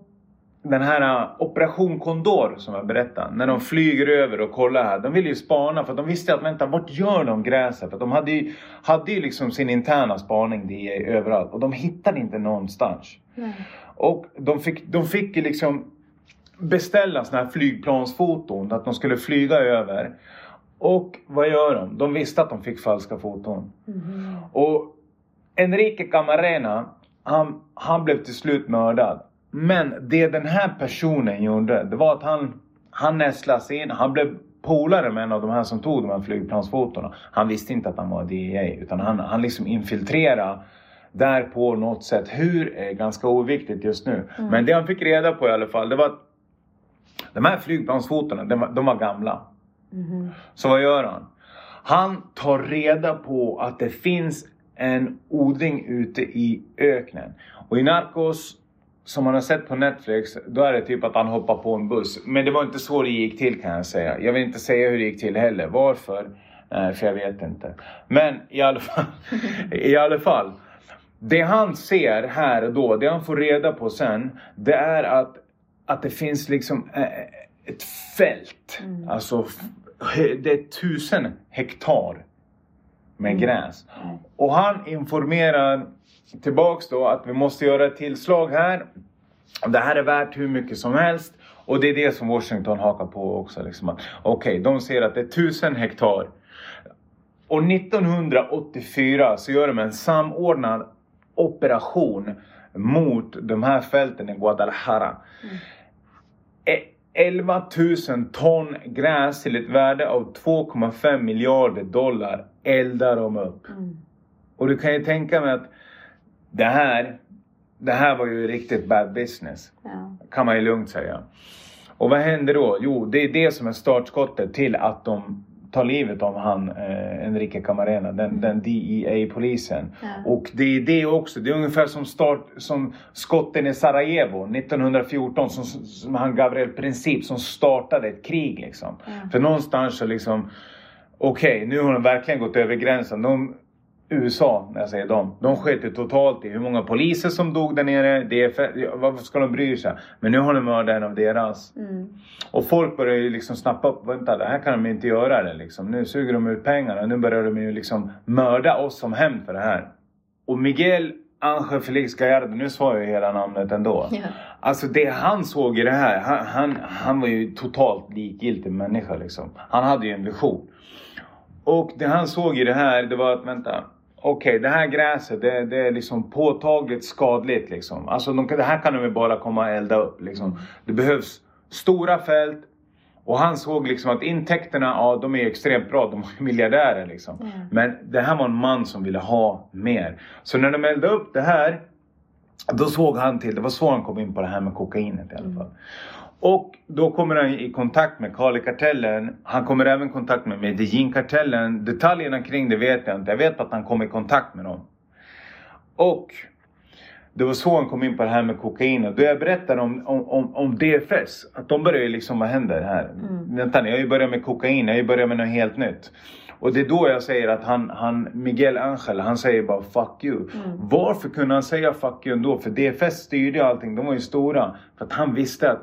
[SPEAKER 1] den här uh, Operation Condor som jag berättade. När de flyger över och kollar här. De ville ju spana för de visste att vänta, vart gör de gräset? För de hade ju, hade ju liksom sin interna spaning det överallt. Och de hittade inte någonstans. Mm. Och de fick, de fick liksom beställa sådana här flygplansfoton, att de skulle flyga över. Och vad gör de? De visste att de fick falska foton. Mm. Och Enrique Camarena, han, han blev till slut mördad. Men det den här personen gjorde, det var att han, han nästlas in, han blev polare med en av de här som tog de här flygplansfotona. Han visste inte att han var DEA utan han, han liksom infiltrerade där på något sätt. Hur är ganska oviktigt just nu. Mm. Men det han fick reda på i alla fall, det var att de här flygplansfotona, de, var, de var gamla. Mm. Så vad gör han? Han tar reda på att det finns en odling ute i öknen. Och i Narcos, som man har sett på Netflix, då är det typ att han hoppar på en buss. Men det var inte så det gick till kan jag säga. Jag vill inte säga hur det gick till heller. Varför? Nej, för jag vet inte. Men i alla fall. I alla fall. Det han ser här och då, det han får reda på sen, det är att att det finns liksom eh, ett fält. Mm. Alltså det är tusen hektar med mm. gräs. Mm. Och han informerar tillbaks då att vi måste göra ett tillslag här. Det här är värt hur mycket som helst. Och det är det som Washington hakar på också. Liksom. Okej, okay, de ser att det är tusen hektar. Och 1984 så gör de en samordnad operation mot de här fälten i Guadalajara. Mm. 11 000 ton gräs till ett värde av 2,5 miljarder dollar eldar de upp. Mm. Och du kan ju tänka mig att det här, det här var ju riktigt bad business. Ja. Kan man ju lugnt säga. Och vad händer då? Jo, det är det som är startskottet till att de tar livet av han eh, Enrique Camarena, den, mm. den DEA-polisen. Ja. Och det är det också, det är ungefär som, start, som skotten i Sarajevo 1914, som, som han Gabriel Princip som startade ett krig liksom. Ja. För någonstans så liksom, okej okay, nu har de verkligen gått över gränsen. De, USA, när jag säger dem, de sket ju totalt i hur många poliser som dog där nere. Ja, varför ska de bry sig? Men nu har de mördat en av deras.
[SPEAKER 2] Mm.
[SPEAKER 1] Och folk börjar ju liksom snappa upp, vänta det här kan de inte göra det liksom. Nu suger de ut pengarna, nu börjar de ju liksom mörda oss som hämnd för det här. Och Miguel Angel Felix Gallardo, nu sa jag ju hela namnet ändå.
[SPEAKER 2] Ja.
[SPEAKER 1] Alltså det han såg i det här, han, han, han var ju totalt likgiltig människa liksom. Han hade ju en vision. Och det han såg i det här, det var att vänta. Okej, det här gräset det, det är liksom påtagligt skadligt liksom. Alltså de, det här kan de bara komma och elda upp liksom. Det behövs stora fält. Och han såg liksom att intäkterna, ja de är extremt bra, de är miljardärer liksom.
[SPEAKER 2] Ja.
[SPEAKER 1] Men det här var en man som ville ha mer. Så när de eldade upp det här, då såg han till, det var så han kom in på det här med kokainet i alla fall. Och då kommer han i kontakt med Kali-kartellen. Han kommer även i kontakt med Medellin-kartellen. Detaljerna kring det vet jag inte. Jag vet att han kom i kontakt med dem. Och det var så han kom in på det här med kokainet. Då jag berättade om, om, om, om DFS. Att de började liksom, vad händer här?
[SPEAKER 2] Mm.
[SPEAKER 1] Vänta nu, jag har ju börjat med kokain. Jag har ju börjat med något helt nytt. Och det är då jag säger att han, han Miguel Angel, han säger bara fuck you.
[SPEAKER 2] Mm.
[SPEAKER 1] Varför kunde han säga fuck you ändå? För DFS styrde ju allting, de var ju stora. För att han visste att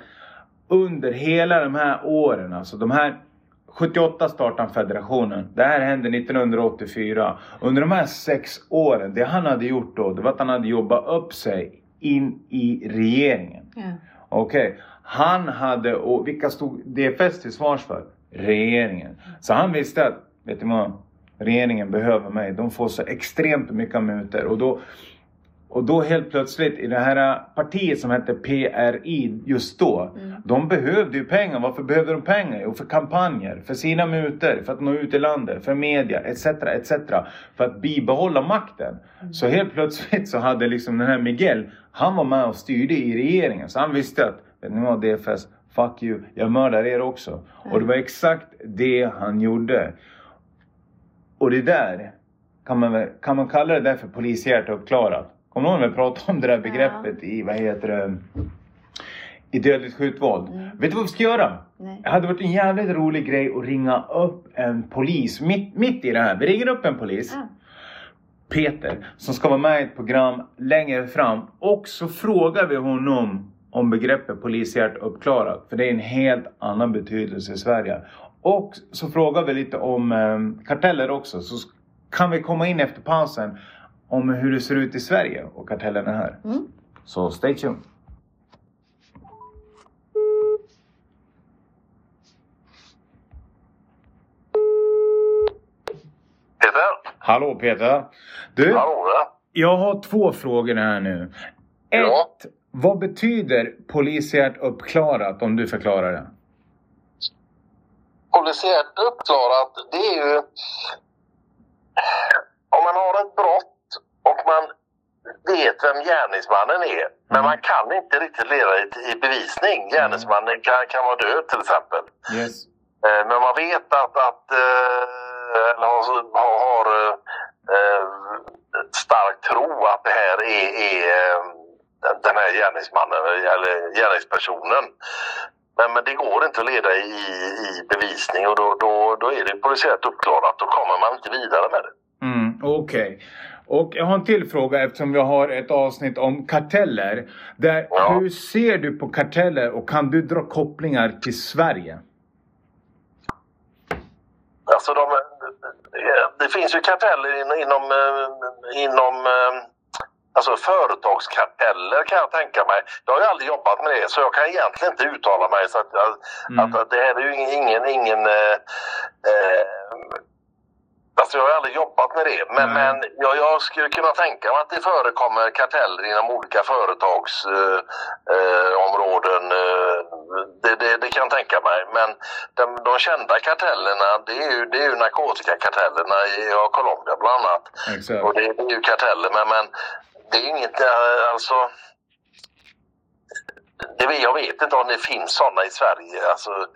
[SPEAKER 1] under hela de här åren, alltså de här 78 startade federationen. Det här hände 1984. Under de här sex åren, det han hade gjort då, det var att han hade jobbat upp sig in i regeringen.
[SPEAKER 2] Ja.
[SPEAKER 1] Okej, han hade, och vilka stod DFS till svars för? Regeringen. Så han visste att, vet du vad? Regeringen behöver mig. De får så extremt mycket mutor. Och då, och då helt plötsligt i det här partiet som hette PRI just då.
[SPEAKER 2] Mm.
[SPEAKER 1] De behövde ju pengar. Varför behövde de pengar? Jo, för kampanjer, för sina mutor, för att nå ut i landet, för media, etc. etc. För att bibehålla makten. Så helt plötsligt så hade liksom den här Miguel, han var med och styrde i regeringen. Så han visste att, ni vad DFS, fuck you, jag mördar er också. Och det var exakt det han gjorde. Och det där, kan man, kan man kalla det där för polishjärta uppklarat? Kommer du ihåg när vi pratade om det där begreppet i, vad heter det, i dödligt skjutvåld?
[SPEAKER 2] Mm.
[SPEAKER 1] Vet du vad vi ska göra?
[SPEAKER 2] Nej.
[SPEAKER 1] Det hade varit en jävligt rolig grej att ringa upp en polis mitt, mitt i det här. Vi ringer upp en polis.
[SPEAKER 2] Ja.
[SPEAKER 1] Peter som ska vara med i ett program längre fram och så frågar vi honom om begreppet polishjärt uppklarat. För det är en helt annan betydelse i Sverige. Och så frågar vi lite om eh, karteller också. Så kan vi komma in efter pausen om hur det ser ut i Sverige och kartellerna här.
[SPEAKER 2] Mm.
[SPEAKER 1] Så stay tuned.
[SPEAKER 3] Peter?
[SPEAKER 1] Hallå Peter! Du,
[SPEAKER 3] Hallå
[SPEAKER 1] jag har två frågor här nu. Ett,
[SPEAKER 3] Ja.
[SPEAKER 1] vad betyder polishjärt uppklarat om du förklarar det?
[SPEAKER 3] Polisiärt uppklarat, det är ju... Om man har ett brott och man vet vem gärningsmannen är. Men man kan inte riktigt leda i, bevisning. Gärningsmannen kan, kan vara död till exempel.
[SPEAKER 1] Yes.
[SPEAKER 3] Eh, Men man vet att, att eh, eller har, har, eh, stark tro att det här är, är den här gärningsmannen eller gärningspersonen. Men, men det går inte att leda i, i bevisning och då, då, då är det polisiärt uppklarat. Då kommer man inte vidare med det.
[SPEAKER 1] Mm, Okej. Och jag har en till fråga eftersom vi har ett avsnitt om karteller. Där,
[SPEAKER 3] Ja.
[SPEAKER 1] Hur ser du på karteller och kan du dra kopplingar till Sverige?
[SPEAKER 3] Alltså de, det finns ju karteller in- inom, eh, inom eh, alltså företagskarteller kan jag tänka mig. Jag har ju aldrig jobbat med det så jag kan egentligen inte uttala mig. Så att,
[SPEAKER 1] Mm.
[SPEAKER 3] att det här är ju ingen, ingen, ingen eh, eh, Alltså jag har aldrig jobbat med det. Men,
[SPEAKER 1] Nej.
[SPEAKER 3] men jag, jag skulle kunna tänka mig att det förekommer karteller inom olika företagsområden. Eh, områden, eh, det, det, det kan jag tänka mig. Men de, de kända kartellerna det är ju, det är ju narkotikakartellerna i ja, Colombia bland annat.
[SPEAKER 1] Exakt.
[SPEAKER 3] Och det, är ju karteller men, men det är inget, eh, alltså det, jag vet inte om det finns sådana i Sverige. Alltså,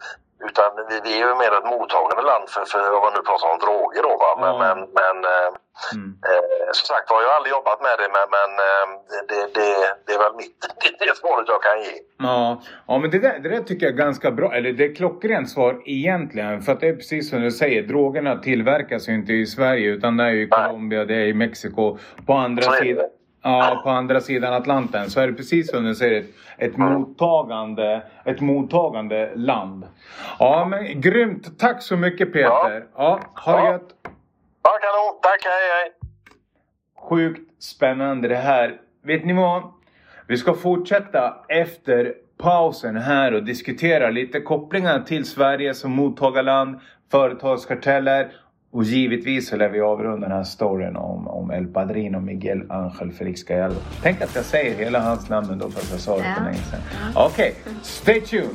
[SPEAKER 3] utan vi, vi är ju mer ett mottagande land för, för om man nu pratar om droger då. Va? Men,
[SPEAKER 1] Ja.
[SPEAKER 3] men, men eh,
[SPEAKER 1] Mm.
[SPEAKER 3] eh, som sagt var, jag har aldrig jobbat med det men, men eh, det, det, det är väl mitt, det är svaret jag kan ge.
[SPEAKER 1] Ja, ja men det där, det där tycker jag är ganska bra. Eller det är klockrent svar egentligen. För att det är precis som du säger. Drogerna tillverkas ju inte i Sverige utan det är ju i. Colombia, det är i Mexiko. På andra
[SPEAKER 3] det.
[SPEAKER 1] sidan. Ja, på andra sidan Atlanten så är det precis som du säger ett, ett, mottagande, ett mottagande land. Ja, men grymt. Tack så mycket Peter. Ja, ha det
[SPEAKER 3] Ja.
[SPEAKER 1] gött.
[SPEAKER 3] Ja, kanon. Tack, hej hej.
[SPEAKER 1] Sjukt spännande det här. Vet ni vad? Vi ska fortsätta efter pausen här och diskutera lite kopplingar till Sverige som mottagarland, företagskarteller och givetvis så lär vi avrunda den här storyn om, om El Padrino Miguel Angel Felix Gallardo. Tänk att jag säger hela hans namn ändå fast jag sa det för länge sedan. Okej, stay tuned!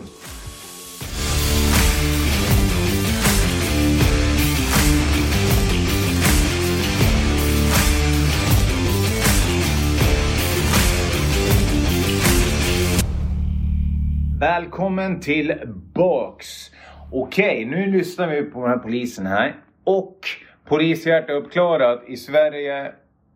[SPEAKER 1] Välkommen tillbaks! Okej, nu lyssnar vi på den här polisen här. Och polishjärta uppklarat i Sverige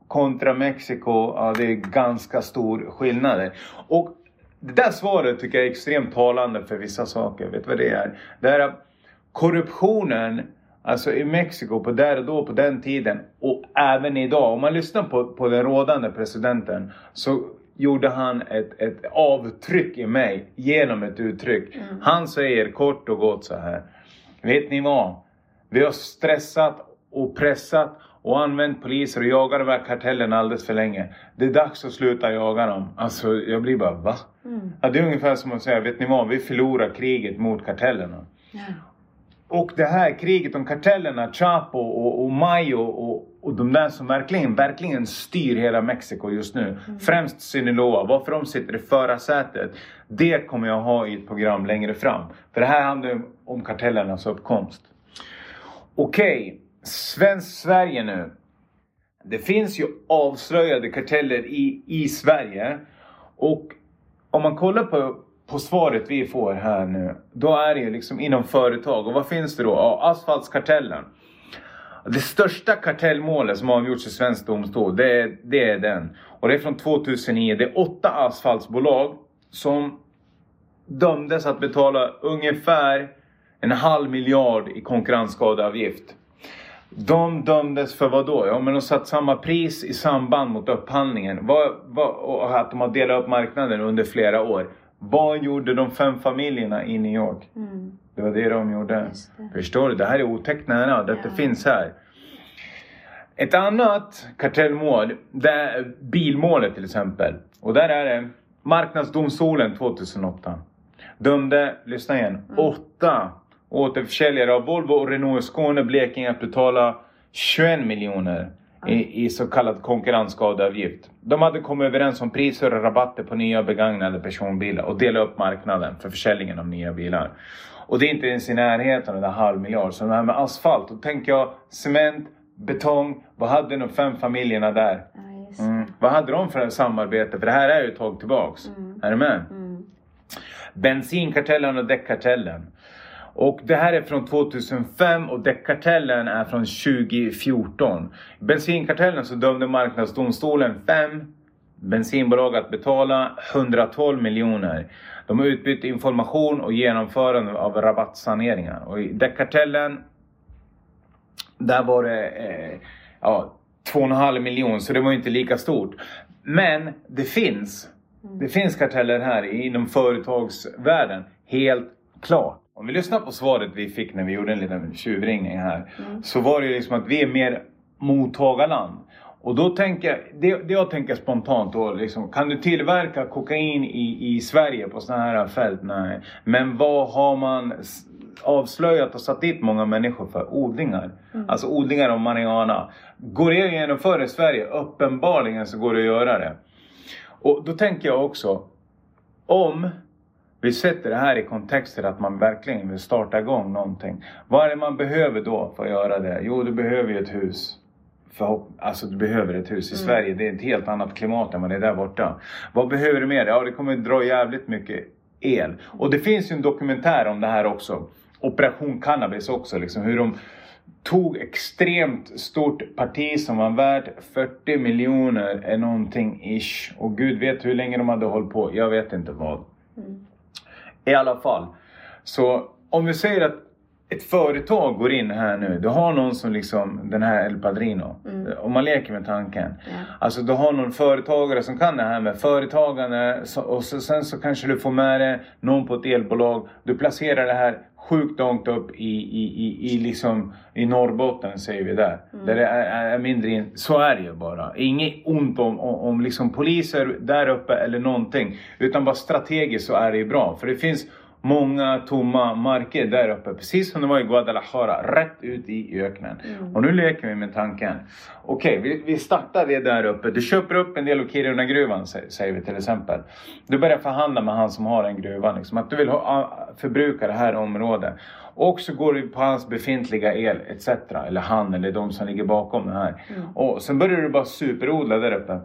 [SPEAKER 1] kontra Mexiko. Ja, det är ganska stor skillnad. Och det där svaret tycker jag är extremt talande för vissa saker. Vet du vad det är? Det är att korruptionen Alltså i Mexiko på där och då på den tiden och även idag. Om man lyssnar på, på den rådande presidenten så gjorde han ett, ett avtryck i mig genom ett uttryck. Han säger kort och gott så här. Vet ni vad? Vi har stressat och pressat och använt poliser och jagat de här kartellerna alldeles för länge. Det är dags att sluta jaga dem. Alltså jag blir bara va? Ja, det är ungefär som att säga, vet ni vad? Vi förlorar kriget mot kartellerna. Och det här kriget om kartellerna, Chapo och, och Mayo och, och de där som verkligen, verkligen styr hela Mexiko just nu. Främst Sinaloa, varför de sitter i förarsätet. Det kommer jag ha i ett program längre fram. För det här handlar om kartellernas uppkomst. Okej, svensk Sverige nu. Det finns ju avslöjade karteller i, i Sverige. Och om man kollar på, på svaret vi får här nu. Då är det ju liksom inom företag. Och vad finns det då? Ja, asfaltskartellen. Det största kartellmålet som avgjorts i svensk domstol, det är, det är den. Och det är från 2009. Det är åtta asfaltsbolag som dömdes att betala ungefär en halv miljard i konkurrensskadeavgift. De dömdes för vad då? Ja men de satt samma pris i samband mot upphandlingen. Vad, vad, och att de har delat upp marknaden under flera år. Vad gjorde de fem familjerna i New York?
[SPEAKER 2] Mm.
[SPEAKER 1] Det var det de gjorde.
[SPEAKER 2] Det.
[SPEAKER 1] Förstår du? Det här är otäckt nära. Detta
[SPEAKER 2] Ja.
[SPEAKER 1] finns här. Ett annat kartellmål, det är bilmålet till exempel. Och där är det Marknadsdomstolen 2008. Dömde, lyssna igen, åtta återförsäljare av Volvo och Renault i Skåne, Blekinge att betala 21 miljoner i, i så kallad konkurrensskadeavgift. De hade kommit överens om priser och rabatter på nya begagnade personbilar och dela upp marknaden för försäljningen av nya bilar. Och det är inte ens i närheten av den halv miljard. Så det här med asfalt, då tänker jag cement, betong. Vad hade de fem familjerna där? Mm. Vad hade de för samarbete? För det här är ju ett tag tillbaks. Är du med?
[SPEAKER 2] Mm.
[SPEAKER 1] Bensinkartellen och däckkartellen. Och det här är från 2005 och däckkartellen är från 2014. I Bensinkartellen så dömde Marknadsdomstolen fem bensinbolag att betala 112 miljoner. De har utbytt information och genomförande av rabattsaneringar. Och i däckkartellen där var det eh, ja, 2,5 miljoner så det var inte lika stort. Men det finns. Det finns karteller här inom företagsvärlden. Helt klart. Om vi lyssnar på svaret vi fick när vi gjorde en liten tjuvringning här. Så var det ju liksom att vi är mer mottagarland. Och då tänker jag, det, det jag tänker spontant då liksom, kan du tillverka kokain i, i Sverige på sådana här fält? Nej. Men vad har man avslöjat och satt dit många människor för? Odlingar. Alltså odlingar av marijuana. Går det att genomföra i Sverige? Uppenbarligen så går det att göra det. Och då tänker jag också, om vi sätter det här i kontexten att man verkligen vill starta igång någonting. Vad är det man behöver då för att göra det? Jo, du behöver ju ett hus. Förhopp- alltså du behöver ett hus. I Sverige det är ett helt annat klimat än vad det är där borta. Vad behöver du mer? Ja, det kommer dra jävligt mycket el. Och det finns ju en dokumentär om det här också. Operation Cannabis också. Liksom, hur de tog extremt stort parti som var värt 40 miljoner är någonting ish. Och gud vet hur länge de hade hållit på. Jag vet inte vad. I alla fall. Så om vi säger att ett företag går in här nu. Du har någon som liksom den här El Padrino. Om man leker med tanken.
[SPEAKER 2] Ja.
[SPEAKER 1] Alltså du har någon företagare som kan det här med företagande och så, sen så kanske du får med dig någon på ett elbolag. Du placerar det här sjukt långt upp i, i, i, i, liksom, i Norrbotten säger vi där. Där det är, är mindre in. Så är det ju bara. Inget ont om, om, om liksom poliser där uppe eller någonting. Utan bara strategiskt så är det ju bra. För det finns många tomma marker där uppe. Precis som det var i Guadalajara. Rätt ut i öknen. Och nu leker vi med tanken. Okej, vi, vi startar det där uppe. Du köper upp en del av Kiruna-gruvan sä- säger vi till exempel. Du börjar förhandla med han som har den gruvan. Liksom, att du vill ha, förbruka det här området. Och så går du på hans befintliga el etc. Eller han eller de som ligger bakom det här. Och sen börjar du bara superodla där uppe.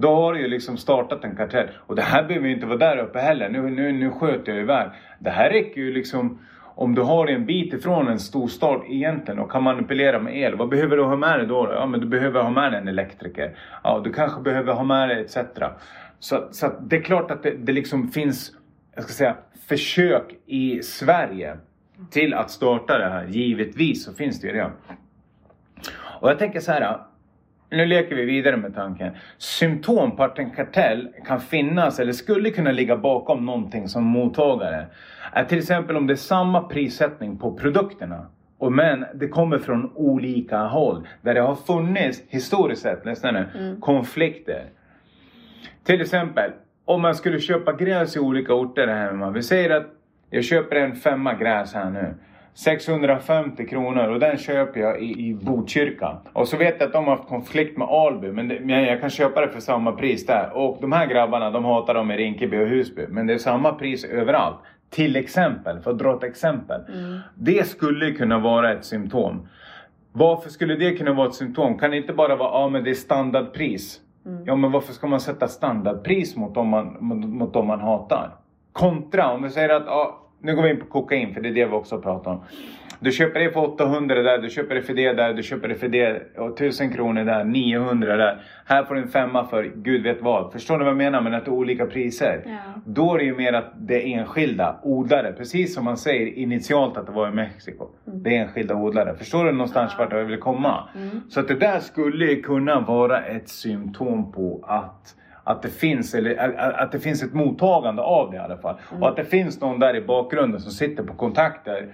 [SPEAKER 1] Då har du ju liksom startat en kartell. Och det här behöver ju inte vara där uppe heller. Nu, nu, nu sköter jag iväg. Det här räcker ju liksom om du har en bit ifrån en storstad egentligen och kan manipulera med el. Vad behöver du ha med dig då? Ja men du behöver ha med dig en elektriker. Ja du kanske behöver ha med dig etc. Så, så att det är klart att det, det liksom finns, jag ska säga, försök i Sverige till att starta det här. Givetvis så finns det ju det. Och jag tänker så här. Nu leker vi vidare med tanken. Symptom på att en kartell kan finnas eller skulle kunna ligga bakom någonting som mottagare. Är till exempel om det är samma prissättning på produkterna. Och men det kommer från olika håll. Där det har funnits historiskt sett, lyssna nu, konflikter. Till exempel om man skulle köpa gräs i olika orter här hemma. Vi säger att jag köper en femma gräs här nu. 650 kronor och den köper jag i, i Botkyrka. Och så vet jag att de har haft konflikt med Alby men, det, men jag kan köpa det för samma pris där. Och de här grabbarna de hatar dem i Rinkeby och Husby. Men det är samma pris överallt. Till exempel, för att dra ett exempel. Det skulle kunna vara ett symptom. Varför skulle det kunna vara ett symptom? Kan det inte bara vara, ja men det är standardpris. Ja men varför ska man sätta standardpris mot dem man, mot, mot dem man hatar? Kontra, om vi säger att, ja, nu går vi in på kokain för det är det vi också pratar om. Du köper det för 800 där, du köper det för det där, du köper det för det och 1000 kronor där, 900 där. Här får du en femma för gud vet vad. Förstår ni vad jag menar med att det är olika priser?
[SPEAKER 2] Ja.
[SPEAKER 1] Då är det ju mer att det är enskilda odlare. Precis som man säger initialt att det var i Mexiko. Det är enskilda odlare. Förstår du någonstans vart jag vill komma? Så att det där skulle kunna vara ett symptom på att att det, finns, eller, att- det finns ett mottagande av det i alla fall. Och att det finns någon där i bakgrunden som sitter på kontakter.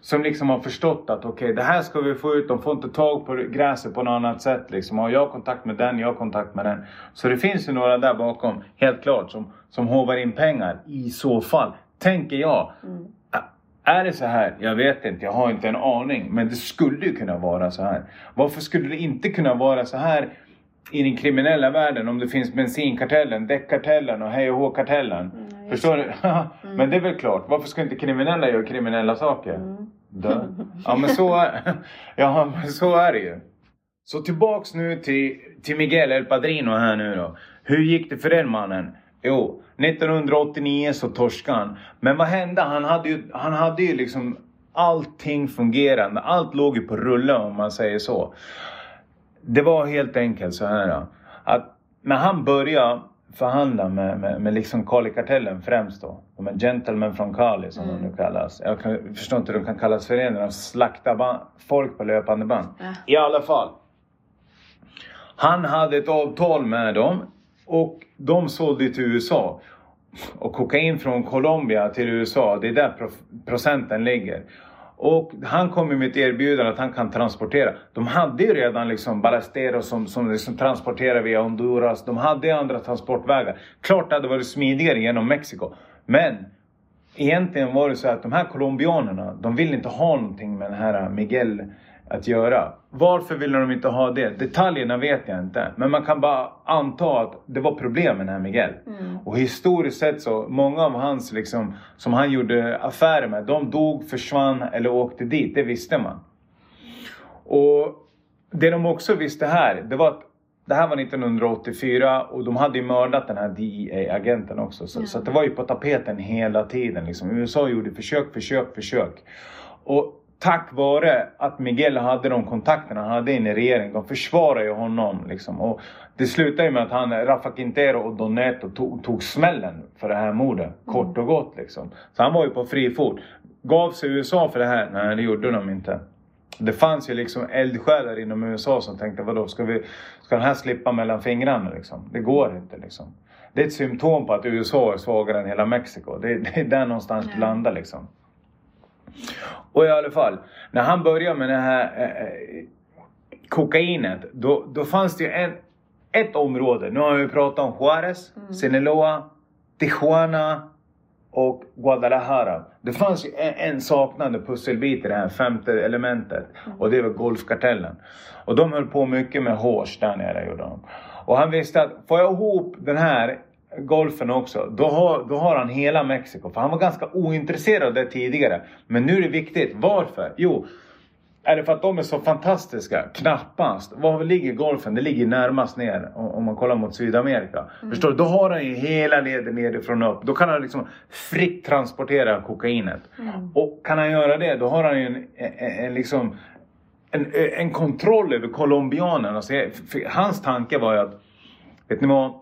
[SPEAKER 1] Som liksom har förstått att okej, det här ska vi få ut. De får inte tag på gräset på något annat sätt. Liksom. Och jag har kontakt med den, jag har kontakt med den. Så det finns ju några där bakom, helt klart, som, som hovar in pengar i så fall. Tänker jag. Ä- Är det så här? Jag vet inte, jag har inte en aning. Men det skulle ju kunna vara så här. Varför skulle det inte kunna vara så här i den kriminella världen om det finns bensinkartellen, däckkartellen och hej och hå-kartellen?
[SPEAKER 2] Mm,
[SPEAKER 1] Förstår du? Men det är väl klart, varför ska inte kriminella göra kriminella saker?
[SPEAKER 2] Mm.
[SPEAKER 1] Dö. Ja men så är, ja, men så är det ju. Så tillbaks nu till, till Miguel El Padrino här nu då. Hur gick det för den mannen? Jo, 1989 så torskade han. Men vad hände? Han hade ju, han hade ju liksom allting fungerande. Allt låg ju på rulle om man säger så. Det var helt enkelt så här då, att när han började förhandla med, med, med liksom Kali-kartellen främst då. De är gentlemen från Kali som de nu kallas. Jag kan, förstår inte hur de kan kallas för det när de slaktar folk på löpande band.
[SPEAKER 2] Ja.
[SPEAKER 1] I alla fall. Han hade ett avtal med dem och de sålde till USA. Och kokain från Colombia till USA, det är där pro- procenten ligger. Och han kom med ett erbjudande att han kan transportera. De hade ju redan liksom Ballesteros som, som liksom transporterar via Honduras. De hade ju andra transportvägar. Klart det hade varit smidigare genom Mexiko. Men egentligen var det så att de här colombianerna, de ville inte ha någonting med den här Miguel att göra. Varför ville de inte ha det? Detaljerna vet jag inte. Men man kan bara anta att det var problem med den här Miguel. Och historiskt sett så, många av hans liksom, som han gjorde affärer med, de dog, försvann eller åkte dit. Det visste man. Och det de också visste här, det var att det här var 1984 och de hade ju mördat den här DEA-agenten också. Så,
[SPEAKER 2] Ja.
[SPEAKER 1] så det var ju på tapeten hela tiden. Liksom. USA gjorde försök, försök, försök. Och tack vare att Miguel hade de kontakterna han hade in i regeringen, de försvarade ju honom. Liksom. Och det slutade ju med att han, Rafa Quintero och Doneto tog, tog smällen för det här mordet. Kort och gott liksom. Så han var ju på fri fot. Gav sig USA för det här? Nej, det gjorde de inte. Det fanns ju liksom eldsjälar inom USA som tänkte vadå, ska, vi, ska den här slippa mellan fingrarna liksom? Det går inte liksom. Det är ett symptom på att USA är svagare än hela Mexiko. Det, det är där någonstans det landar liksom. Och i alla fall, när han började med det här eh, eh, kokainet, då, då fanns det ju en, ett område. Nu har vi pratat om Juarez, Sinaloa, Tijuana och Guadalajara. Det fanns ju en, en saknande pusselbit i det här femte elementet och det var Golfkartellen. Och de höll på mycket med hårs där nere gjorde de. Och han visste att får jag ihop den här golfen också, då har, då har han hela Mexiko. För han var ganska ointresserad av det tidigare. Men nu är det viktigt. Varför? Jo, är det för att de är så fantastiska? Knappast. Var ligger golfen? Det ligger närmast ner om man kollar mot Sydamerika. Förstår du? Då har han ju hela leden nerifrån och upp. Då kan han liksom fritt transportera kokainet. Och kan han göra det, då har han ju en, en, en liksom en, en kontroll över colombianerna. Alltså, hans tanke var ju att, vet ni vad?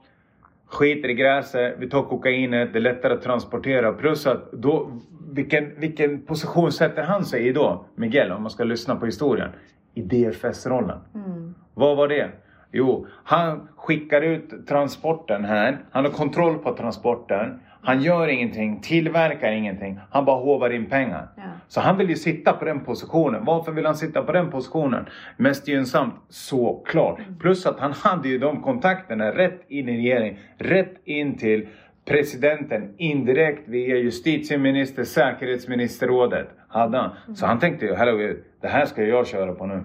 [SPEAKER 1] Skiter i gräset, vi tar kokainet, det är lättare att transportera. Plus att då, vilken, vilken position sätter han sig i då, Miguel, om man ska lyssna på historien? I DFS-rollen.
[SPEAKER 2] Mm.
[SPEAKER 1] Vad var det? Jo, han skickar ut transporten här. Han har kontroll på transporten. Han gör ingenting, tillverkar ingenting. Han bara hovar in pengar.
[SPEAKER 2] Ja.
[SPEAKER 1] Så han vill ju sitta på den positionen. Varför vill han sitta på den positionen? Mest gynnsamt, såklart. Plus att han hade ju de kontakterna rätt in i regeringen. Rätt in till presidenten indirekt via justitieminister, säkerhetsministerrådet. Hade han. Så han tänkte ju, hello, det här ska jag köra på nu.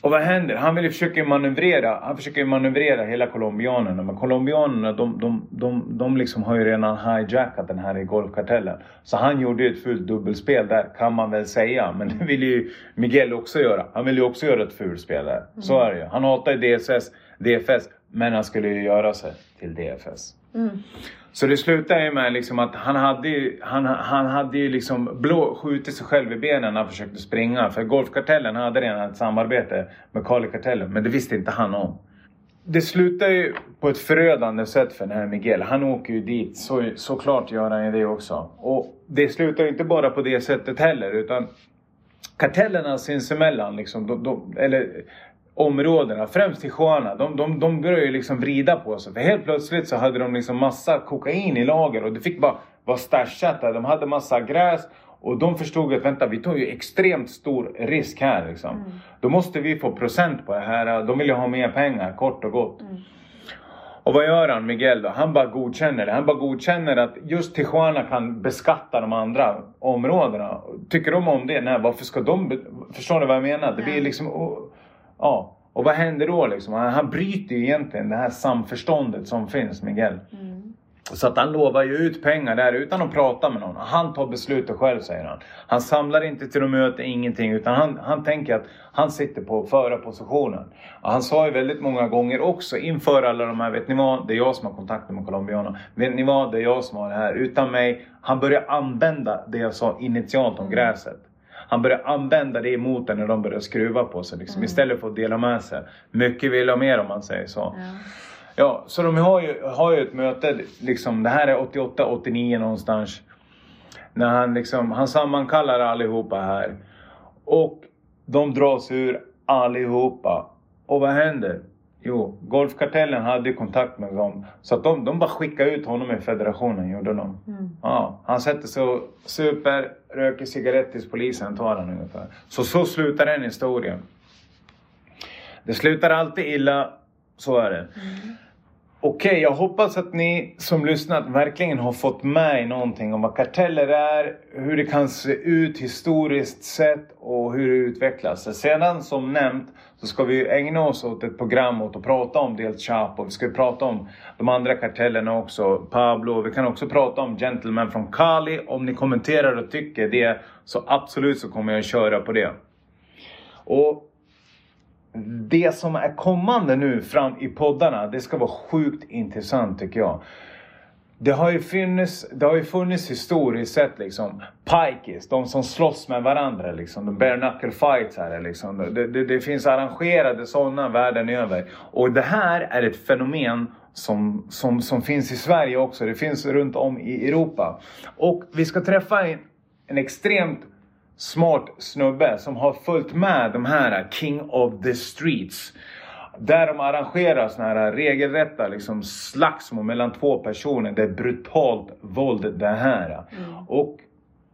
[SPEAKER 1] Och vad händer? Han vill försöka manövrera, han försöker manövrera hela colombianerna. Men colombianerna de, de, de, de liksom har ju redan hijackat den här golfkartellen. Så han gjorde ju ett fullt dubbelspel där kan man väl säga. Men det vill ju Miguel också göra. Han vill ju också göra ett fulspel där. Så är det ju. Han hatar ju DSS, DFS. Men han skulle ju göra sig till DFS.
[SPEAKER 2] Mm.
[SPEAKER 1] Så det slutade ju med liksom att han hade han, han hade ju liksom blå, skjutit sig själv i benen när han försökte springa. För Golfkartellen hade redan ett samarbete med Kalikartellen. Men det visste inte han om. Det slutar ju på ett förödande sätt för den här Miguel. Han åker ju dit. Så, såklart gör han ju det också. Och det slutar ju inte bara på det sättet heller. Utan kartellerna sinsemellan, liksom, de, de, eller områdena, främst Tijuana, de, de, de började ju liksom vrida på sig. För helt plötsligt så hade de liksom massa kokain i lager och det fick bara vara stashat där. De hade massa gräs och de förstod att vänta, vi tar ju extremt stor risk här liksom. Då måste vi få procent på det här. De vill ju ha mer pengar, kort och gott. Och vad gör han, Miguel då? Han bara godkänner det. Han bara godkänner att just Tijuana kan beskatta de andra områdena. Tycker de om det? Nej, varför ska de... Förstår ni vad jag menar? Det blir liksom... oh, Ja. Och vad händer då liksom? Han, han bryter ju egentligen det här samförståndet som finns, Miguel.
[SPEAKER 2] Mm.
[SPEAKER 1] Så att han lovar ju ut pengar där utan att prata med någon. Han tar beslutet själv säger han. Han samlar inte till något möte, ingenting. Utan han, han tänker att han sitter på förarpositionen. Han sa ju väldigt många gånger också inför alla de här, vet ni vad? Det är jag som har kontakter med colombianerna. Vet ni vad? Det är jag som har det här. Utan mig. Han börjar använda det jag sa initialt om gräset. Han börjar använda det emot en när de börjar skruva på sig liksom, istället för att dela med sig. Mycket vill ha mer om man säger så.
[SPEAKER 2] Ja.
[SPEAKER 1] Ja, så de har ju, har ju ett möte, liksom, det här är 88, 89 någonstans. När han liksom, han sammankallar allihopa här. Och de dras ur allihopa. Och vad händer? Jo, Golfkartellen hade kontakt med dem. Så att de, de bara skickade ut honom i federationen, gjorde de.
[SPEAKER 2] Mm.
[SPEAKER 1] Ja, han sätter sig och super, röker cigarett tills polisen tar honom ungefär. Så så slutar den historien. Det slutar alltid illa, så är det. Okej, jag hoppas att ni som lyssnat verkligen har fått med er någonting om vad karteller är, hur det kan se ut historiskt sett och hur det utvecklas. Sedan som nämnt så ska vi ägna oss åt ett program åt att prata om del Chapo, vi ska prata om de andra kartellerna också, Pablo, vi kan också prata om Gentleman från Cali. Om ni kommenterar och tycker det så absolut så kommer jag köra på det. Och det som är kommande nu fram i poddarna, det ska vara sjukt intressant tycker jag. Det har ju funnits, det har ju funnits historiskt sett liksom Pikes, de som slåss med varandra liksom. De bare knuckle fights här liksom. Det, det, det finns arrangerade sådana världen över. Och det här är ett fenomen som, som, som finns i Sverige också. Det finns runt om i Europa. Och vi ska träffa en, en extremt smart snubbe som har följt med de här King of the Streets. Där de arrangerar såna här regelrätta liksom, slagsmål mellan två personer. Det är brutalt våld det här. Mm. Och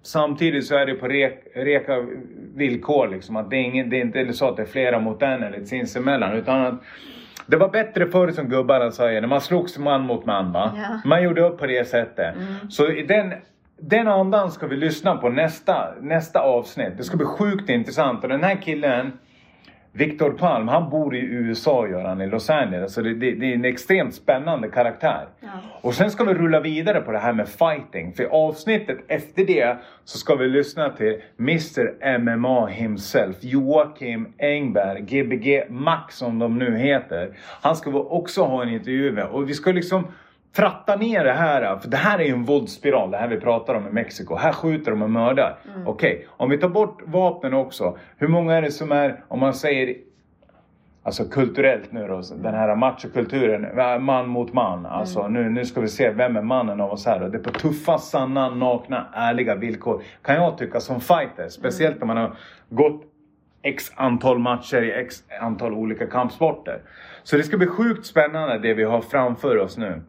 [SPEAKER 1] samtidigt så är det på rek, reka villkor liksom. Att det är, ingen, det är inte så att det är flera mot en eller sinsemellan. Utan att det var bättre förr som gubbarna säger, när man slogs man mot man va. Ja. Man gjorde upp på det sättet. Mm. Så i den den andan ska vi lyssna på nästa, nästa avsnitt. Det ska bli sjukt intressant. Och den här killen, Viktor Palm, han bor i USA gör han, i Los Angeles. Så det, det, det är en extremt spännande karaktär. Ja. Och sen ska vi rulla vidare på det här med fighting. För avsnittet efter det så ska vi lyssna till Mr MMA himself. Joakim Engberg, Gbg Max som de nu heter. Han ska vi också ha en intervju med. Och vi ska liksom tratta ner det här. För det här är ju en våldsspiral, det här vi pratar om i Mexiko. Här skjuter de och mördar. Mm. Okej, okay. om vi tar bort vapnen också. Hur många är det som är, om man säger Alltså kulturellt nu då, den här machokulturen, man mot man. Alltså mm. nu, nu ska vi se, vem är mannen av oss här? Och det är på tuffa, sanna, nakna, ärliga villkor. Kan jag tycka som fighter. Speciellt mm. när man har gått x antal matcher i x antal olika kampsporter. Så det ska bli sjukt spännande det vi har framför oss nu.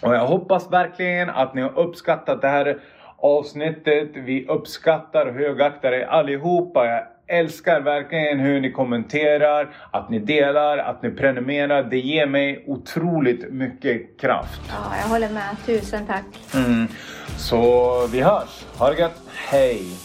[SPEAKER 1] Och jag hoppas verkligen att ni har uppskattat det här avsnittet. Vi uppskattar och högaktar er allihopa. Jag älskar verkligen hur ni kommenterar, att ni delar, att ni prenumererar. Det ger mig otroligt mycket kraft.
[SPEAKER 2] Ja, jag håller med. Tusen tack.
[SPEAKER 1] Mm. Så vi hörs. Ha det gött. Hej!